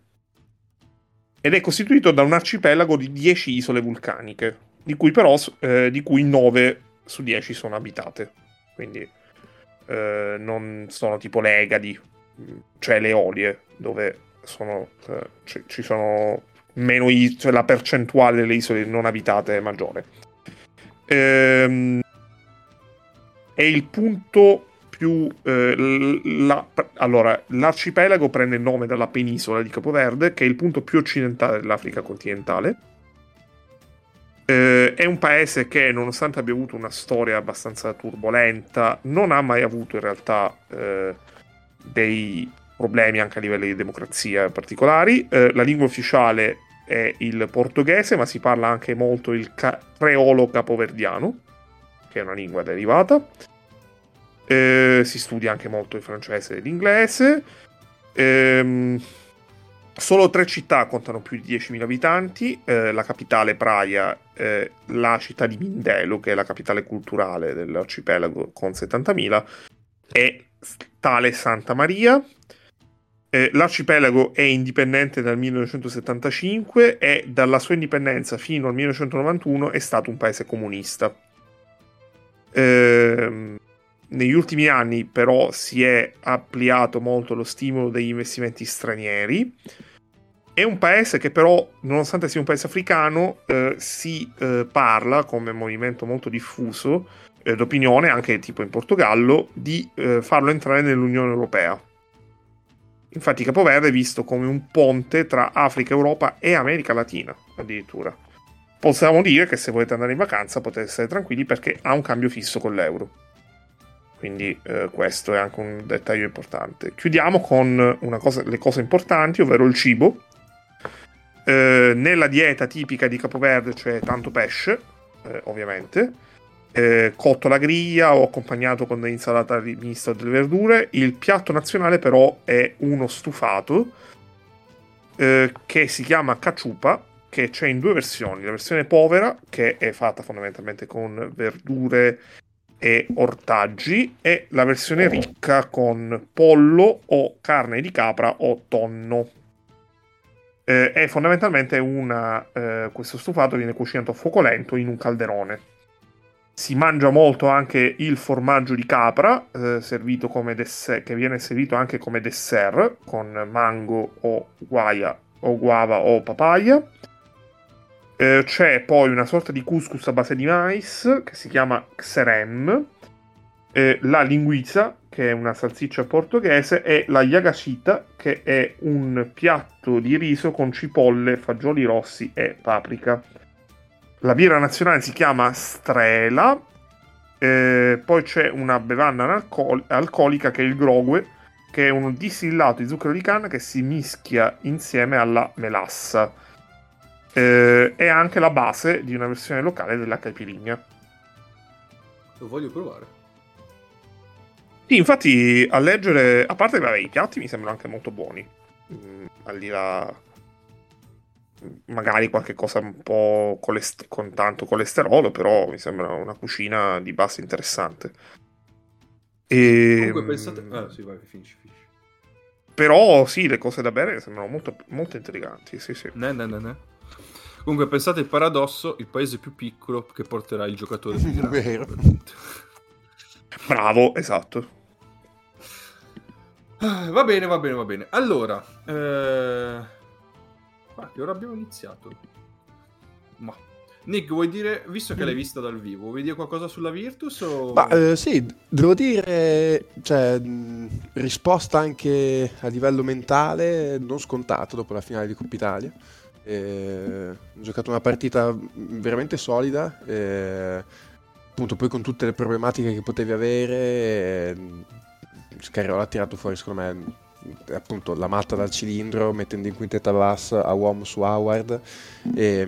Speaker 3: ed è costituito da un arcipelago di 10 isole vulcaniche, di cui però eh, di cui 9 su 10 sono abitate. Quindi eh, non sono tipo le Egadi, cioè le Olie, dove sono, eh, c- ci sono meno is- cioè la percentuale delle isole non abitate è maggiore. Ehm, è il punto più... Eh, la, allora, l'arcipelago prende il nome dalla penisola di Capoverde, che è il punto più occidentale dell'Africa continentale. Eh, è un paese che, nonostante abbia avuto una storia abbastanza turbolenta, non ha mai avuto in realtà eh, dei problemi anche a livello di democrazia particolari. Eh, la lingua ufficiale è il portoghese, ma si parla anche molto il ca- creolo capoverdiano, che è una lingua derivata. Eh, si studia anche molto il francese e l'inglese. Ehm, solo tre città contano più di 10.000 abitanti, eh, la capitale Praia, eh, la città di Mindelo, che è la capitale culturale dell'arcipelago, con 70.000, e tale Santa Maria. Eh, l'arcipelago è indipendente dal 1975 e dalla sua indipendenza fino al 1991 è stato un paese comunista. Eh, negli ultimi anni però si è ampliato molto lo stimolo degli investimenti stranieri. È un paese che però, nonostante sia un paese africano, eh, si eh, parla come movimento molto diffuso eh, d'opinione, anche tipo in Portogallo, di eh, farlo entrare nell'Unione Europea. Infatti Capoverde è visto come un ponte tra Africa, Europa e America Latina, addirittura. Possiamo dire che se volete andare in vacanza potete essere tranquilli perché ha un cambio fisso con l'euro. Quindi eh, questo è anche un dettaglio importante. Chiudiamo con cosa, le cose importanti, ovvero il cibo. Eh, nella dieta tipica di Capoverde c'è tanto pesce, eh, ovviamente, eh, cotto alla griglia o accompagnato con dell'insalata mista delle verdure. Il piatto nazionale però è uno stufato eh, che si chiama caciupa, che c'è in due versioni. La versione povera, che è fatta fondamentalmente con verdure e ortaggi e la versione ricca con pollo o carne di capra o tonno. Eh, è fondamentalmente una. Eh, questo stufato viene cucinato a fuoco lento in un calderone. Si mangia molto anche il formaggio di capra, eh, come dessert, che viene servito anche come dessert con mango o guaia o guava o papaya. Eh, c'è poi una sorta di couscous a base di mais che si chiama xerem, eh, la linguiza che è una salsiccia portoghese e la yagashita che è un piatto di riso con cipolle, fagioli rossi e paprika. La birra nazionale si chiama Strela, eh, poi c'è una bevanda alcol- alcolica che è il grogue, che è un distillato di zucchero di canna che si mischia insieme alla melassa eh, è anche la base di una versione locale della caipirinha.
Speaker 1: Lo voglio provare.
Speaker 3: Sì, infatti a leggere, a parte vabbè, i piatti mi sembrano anche molto buoni, mm, al di là magari qualche cosa un po' colest- con tanto colesterolo, però mi sembra una cucina di base interessante.
Speaker 1: E... Comunque pensate... Ah, sì, vai, finisci, finisci.
Speaker 3: Però sì, le cose da bere sembrano molto, molto intriganti, sì, sì.
Speaker 1: Ne, ne, ne, ne. Comunque pensate il paradosso, il paese più piccolo che porterà il giocatore più grande. Vero.
Speaker 3: Bravo, esatto.
Speaker 1: Ah, va bene, va bene, va bene. Allora, eh... ah, che ora abbiamo iniziato? Ma Nick, vuoi dire, visto che l'hai mm. vista dal vivo, vuoi dire qualcosa sulla Virtus? O...
Speaker 2: Ma, eh, sì, devo dire, cioè, risposta anche a livello mentale non scontato dopo la finale di Coppa Italia. Eh, ho giocato una partita veramente solida, eh, appunto poi con tutte le problematiche che potevi avere, eh, Scariola ha tirato fuori secondo me appunto la matta dal cilindro mettendo in quintetta bassa a uomo su Howard e,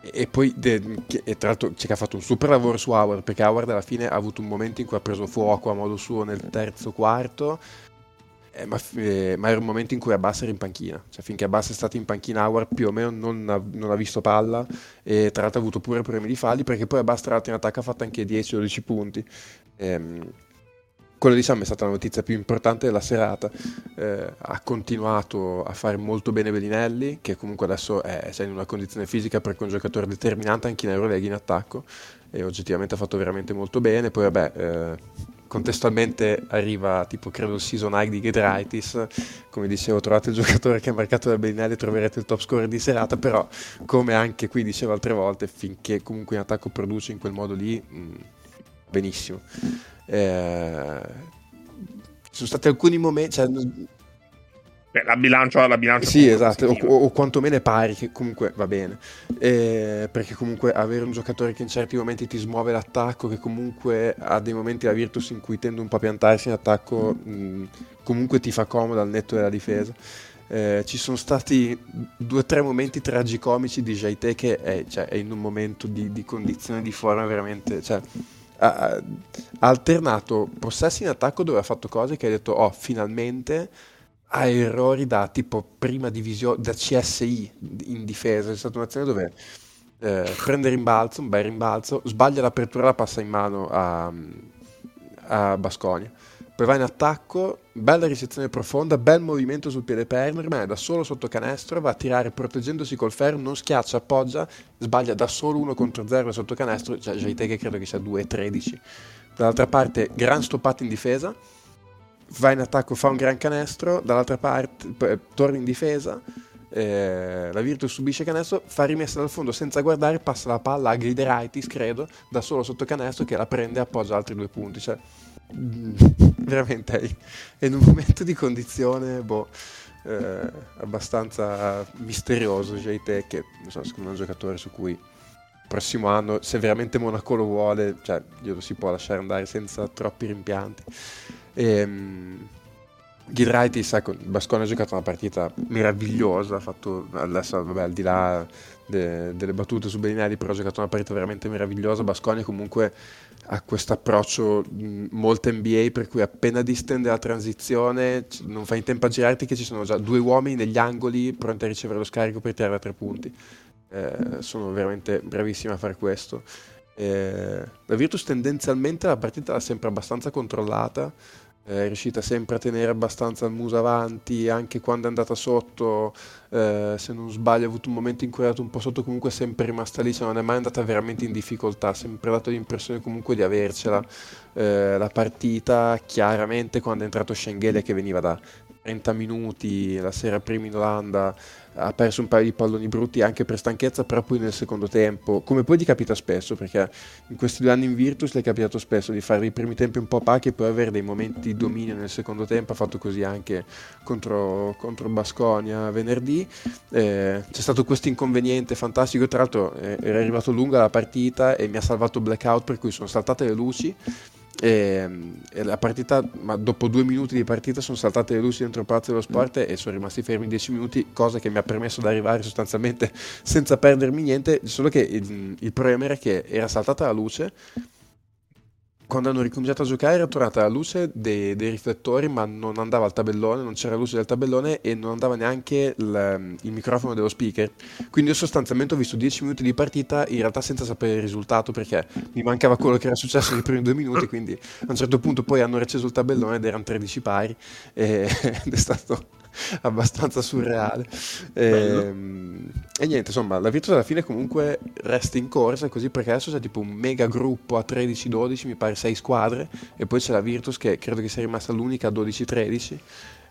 Speaker 2: e poi de, e tra l'altro c'è che ha fatto un super lavoro su Howard perché Howard alla fine ha avuto un momento in cui ha preso fuoco a modo suo nel terzo quarto Eh, ma, eh, ma, era un momento in cui Abbas era in panchina, cioè finché Abbas è stato in panchina Howard più o meno non ha, non ha visto palla e tra l'altro ha avuto pure problemi di falli perché poi Abbas tra l'altro in attacco ha fatto anche 10-12 punti. Ehm, quello diciamo è stata la notizia più importante della serata. Eh, ha continuato a fare molto bene Bellinelli, che comunque adesso è, è in una condizione fisica perché è un giocatore determinante anche in Eurolega in attacco e oggettivamente ha fatto veramente molto bene. Poi vabbè, eh, contestualmente arriva tipo credo il season high di Gedraitis come dicevo trovate il giocatore che ha marcato da Bellinelli troverete il top score di serata però come anche qui dicevo altre volte finché comunque in attacco produce in quel modo lì mh, mm, benissimo. Eh, ci sono stati alcuni momenti cioè,
Speaker 3: Beh, la bilancia, la bilancia
Speaker 2: sì, esatto, o, o, quantomeno è pari, che comunque va bene. Eh, perché comunque avere un giocatore che in certi momenti ti smuove l'attacco, che comunque ha dei momenti la Virtus in cui tende un po' a piantarsi in attacco, mh, comunque ti fa comodo al netto della difesa. Eh, ci sono stati due o tre momenti tragicomici di Jaite che è, cioè, è, in un momento di, di, condizione di forma veramente... Cioè, ha, ha alternato possessi in attacco dove ha fatto cose che ha detto oh finalmente ha errori da tipo prima divisione, da CSI in difesa, è stata un'azione dove eh, prende rimbalzo, un bel rimbalzo, sbaglia l'apertura, la passa in mano a, a Basconia. Poi va in attacco, bella ricezione profonda, bel movimento sul piede perno, rimane da solo sotto canestro, va a tirare proteggendosi col ferro, non schiaccia, appoggia, sbaglia da solo uno contro zero sotto canestro, cioè Jaite che credo che sia 2-13. Dall'altra parte, gran stoppato in difesa, va in attacco, fa un gran canestro, dall'altra parte p- torna in difesa, eh, la Virtus subisce canestro, fa rimessa dal fondo senza guardare, passa la palla a Glideraitis, credo, da solo sotto canestro che la prende e appoggia altri due punti. Cioè, veramente è in un momento di condizione boh, eh, abbastanza misterioso JT che non so, secondo me è un giocatore su cui il prossimo anno se veramente Monaco lo vuole cioè, glielo si può lasciare andare senza troppi rimpianti e, um, Ghidraitis, ecco, Bascone ha giocato una partita meravigliosa, ha fatto adesso, vabbè, al di là de, delle battute su Bellinelli, però ha giocato una partita veramente meravigliosa. Bascone comunque ha questo approccio molto NBA, per cui appena distende la transizione, non fai in tempo a girarti che ci sono già due uomini negli angoli pronti a ricevere lo scarico per tirare a tre punti. Eh, sono veramente bravissimi a fare questo. Eh, la Virtus tendenzialmente la partita l'ha sempre abbastanza controllata è riuscita sempre a tenere abbastanza il muso avanti, anche quando è andata sotto, eh, se non sbaglio ha avuto un momento in cui è andato un po' sotto, comunque è sempre rimasta lì, cioè non è mai andata veramente in difficoltà, ha sempre dato l'impressione comunque di avercela. Eh, la partita chiaramente quando è entrato Schengele che veniva da 30 minuti la sera prima in Olanda ha perso un paio di palloni brutti anche per stanchezza, però poi nel secondo tempo, come poi gli capita spesso, perché in questi due anni in Virtus le è capitato spesso di fare i primi tempi un po' opachi e poi avere dei momenti di dominio nel secondo tempo, ha fatto così anche contro, contro Basconia venerdì. Eh, c'è stato questo inconveniente fantastico, tra l'altro eh, era arrivato lunga la partita e mi ha salvato blackout per cui sono saltate le luci e, e, la partita, ma dopo due minuti di partita sono saltate le luci dentro il palazzo dello sport e sono rimasti fermi dieci minuti, cosa che mi ha permesso di arrivare sostanzialmente senza perdermi niente, solo che il, il problema era che era saltata la luce quando hanno ricominciato a giocare era tornata la luce dei, dei, riflettori, ma non andava il tabellone, non c'era luce del tabellone e non andava neanche il, il, microfono dello speaker. Quindi io sostanzialmente ho visto 10 minuti di partita in realtà senza sapere il risultato perché mi mancava quello che era successo nei primi due minuti, quindi a un certo punto poi hanno receso il tabellone ed erano 13 pari e, ed è stato abbastanza surreale. E, ehm, e, niente, insomma, la Virtus alla fine comunque resta in corsa così perché adesso c'è tipo un mega gruppo a 13-12, mi pare 6 squadre, e poi c'è la Virtus che credo che sia rimasta l'unica a 12-13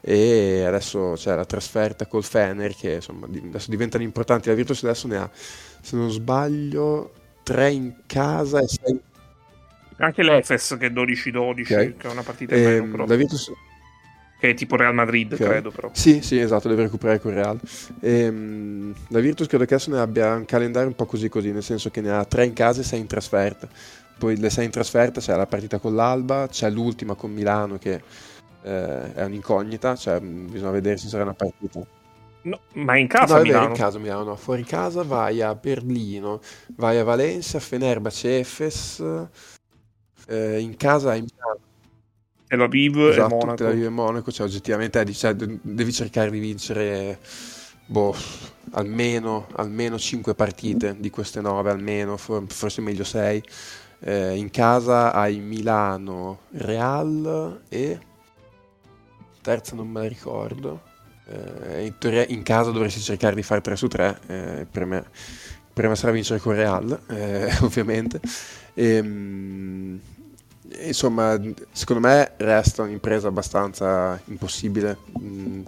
Speaker 2: e adesso c'è la trasferta col Fener che insomma adesso diventano importanti. La Virtus adesso ne ha, se non sbaglio, 3 in casa e 6
Speaker 3: anche l'Efes che è 12-12, okay. che è una partita in
Speaker 2: ehm, meno. La Virtus
Speaker 3: che è tipo Real Madrid, okay. credo però.
Speaker 2: Sì, sì, esatto, deve recuperare con Real. E, um, la Virtus credo che adesso ne abbia un calendario un po' così così, nel senso che ne ha tre in casa e sei in trasferta. Poi le sei in trasferta c'è la partita con l'Alba, c'è l'ultima con Milano che eh, è un'incognita, cioè bisogna vedere se sarà una partita.
Speaker 3: No, ma in casa no, Milano?
Speaker 2: in casa Milano, no. fuori casa vai a Berlino, vai a Valencia, Fenerbahce, Efes, eh, in casa hai Milano.
Speaker 3: Tel Aviv
Speaker 2: esatto,
Speaker 3: e Monaco.
Speaker 2: Tel Aviv e Monaco, cioè oggettivamente eh, cioè, devi cercare di vincere boh, almeno, almeno 5 partite di queste 9, almeno, forse meglio 6. Eh, in casa hai Milano, Real e terza non me la ricordo. Eh, in, teoria in casa dovresti cercare di fare 3 su 3. Eh, per, me, per me sarà vincere con Real, eh, ovviamente. E, ehm, insomma, secondo me resta un'impresa abbastanza impossibile. Mm,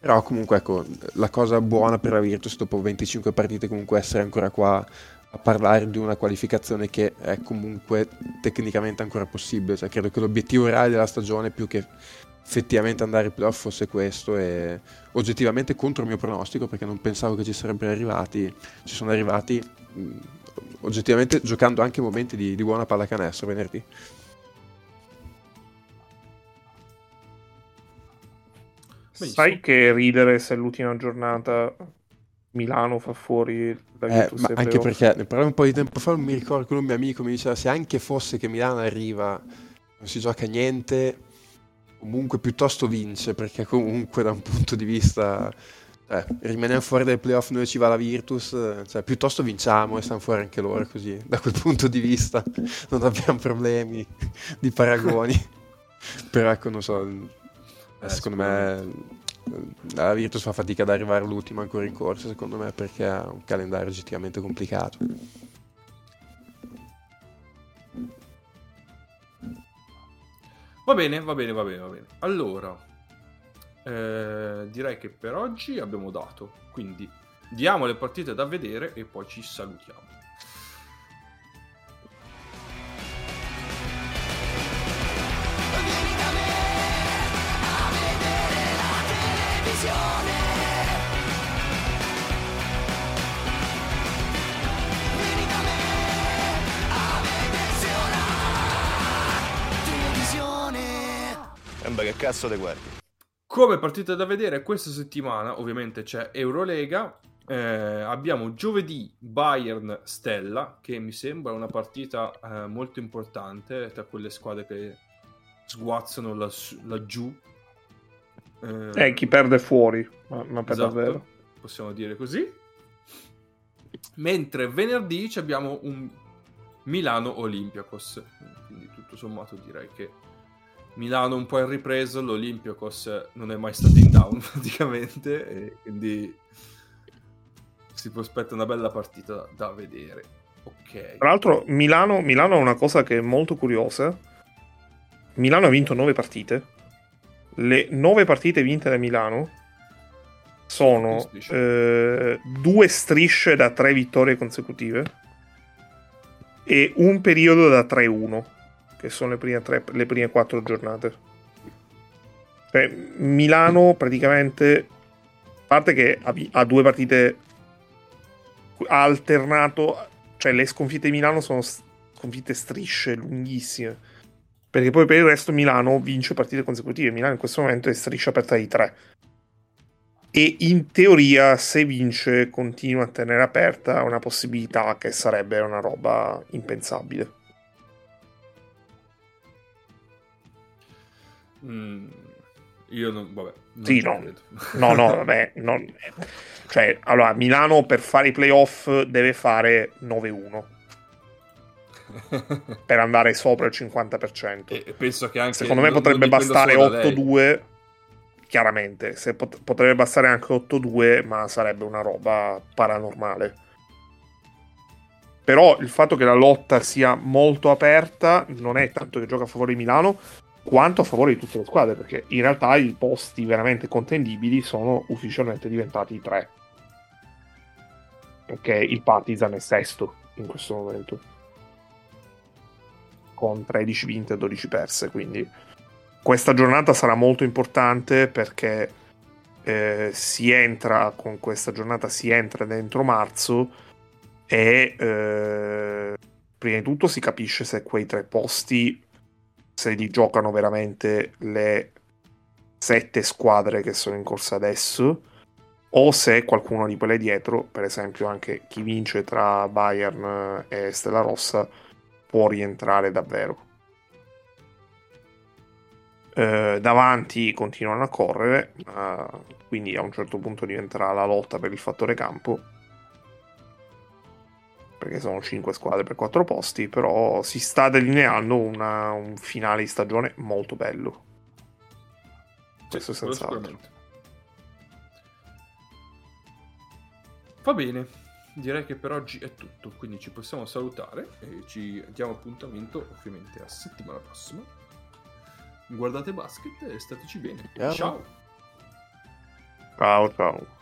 Speaker 2: però comunque ecco, la cosa buona per la Virtus dopo 25 partite comunque essere ancora qua a parlare di una qualificazione che è comunque tecnicamente ancora possibile. Cioè, credo che l'obiettivo reale della stagione più che effettivamente andare ai playoff fosse questo e oggettivamente contro il mio pronostico perché non pensavo che ci sarebbero arrivati, ci sono arrivati mh, oggettivamente giocando anche momenti di, di buona pallacanestro venerdì.
Speaker 3: Sai che ridere se l'ultima giornata Milano fa fuori
Speaker 2: da eh, ma anche perché ne parlavo un po' di tempo fa, non mi ricordo che un mio amico mi diceva se anche fosse che Milano arriva non si gioca niente comunque piuttosto vince perché comunque da un punto di vista eh, rimaniamo fuori dai playoff noi ci va la Virtus cioè, piuttosto vinciamo e stanno fuori anche loro così da quel punto di vista. Non abbiamo problemi di paragoni. Però ecco non so eh, secondo me la Virtus fa fatica ad arrivare all'ultima ancora in corsa secondo me perché ha un calendario oggettivamente complicato.
Speaker 1: Va bene va bene va bene va bene. Allora eh, direi che per oggi abbiamo dato quindi diamo le partite da vedere e poi ci salutiamo
Speaker 4: che cazzo te guardi.
Speaker 1: Come partita da vedere questa settimana, ovviamente c'è Eurolega. Eh, abbiamo giovedì Bayern Stella, che mi sembra una partita eh, molto importante tra quelle squadre che sguazzano laggiù.
Speaker 3: Eh, eh, chi perde fuori, ma, ma per esatto, davvero.
Speaker 1: Possiamo dire così. Mentre venerdì abbiamo un Milano Olympiacos. Quindi tutto sommato direi che Milano un po' in ripreso, l'Olympiakos non è mai stato in down praticamente, e quindi si può aspettare una bella partita da, vedere. Ok.
Speaker 3: Tra l'altro Milano, Milano ha una cosa che è molto curiosa. Milano ha vinto nove partite. Le nove partite vinte da Milano sono eh, due strisce da tre vittorie consecutive e un periodo da 3-1 che sono le prime, tre, le prime quattro giornate. Cioè, Milano praticamente, a parte che ha, due partite, ha alternato, cioè le sconfitte di Milano sono sconfitte strisce lunghissime. Perché poi per il resto Milano vince partite consecutive. Milano in questo momento è striscia aperta di tre. E in teoria, se vince, continua a tenere aperta una possibilità che sarebbe una roba impensabile.
Speaker 1: Mm, io non, vabbè.
Speaker 3: Non sì, no. no, no, vabbè. Non, cioè, allora, Milano per fare i playoff deve fare 9-1 per andare sopra il 50%.
Speaker 1: E penso che anche
Speaker 3: Secondo me potrebbe bastare 8-2. Chiaramente, se pot- potrebbe bastare anche 8-2, ma sarebbe una roba paranormale. Però il fatto che la lotta sia molto aperta non è tanto che gioca a favore di Milano, quanto a favore di tutte le squadre, perché in realtà i posti veramente contendibili sono ufficialmente diventati tre. Perché il Partizan è sesto in questo momento, con 13 vinte e 12 perse, quindi questa giornata sarà molto importante perché eh, si entra con questa giornata si entra dentro marzo e eh, prima di tutto si capisce se quei tre posti se li giocano veramente le sette squadre che sono in corsa adesso o se qualcuno di quelle dietro, per esempio anche chi vince tra Bayern e Stella Rossa, può rientrare davvero. eh, davanti continuano a correre, eh, quindi a un certo punto diventerà la lotta per il fattore campo. Perché sono 5 squadre per 4 posti, però si sta delineando una, un finale di stagione molto bello. Questo
Speaker 1: Sì,
Speaker 3: senz'altro.
Speaker 1: Va bene, direi che per oggi è tutto, quindi ci possiamo salutare e ci diamo appuntamento ovviamente a settimana prossima. Guardate basket e stateci bene.
Speaker 2: Ciao.
Speaker 1: Ciao.
Speaker 3: Ciao ciao.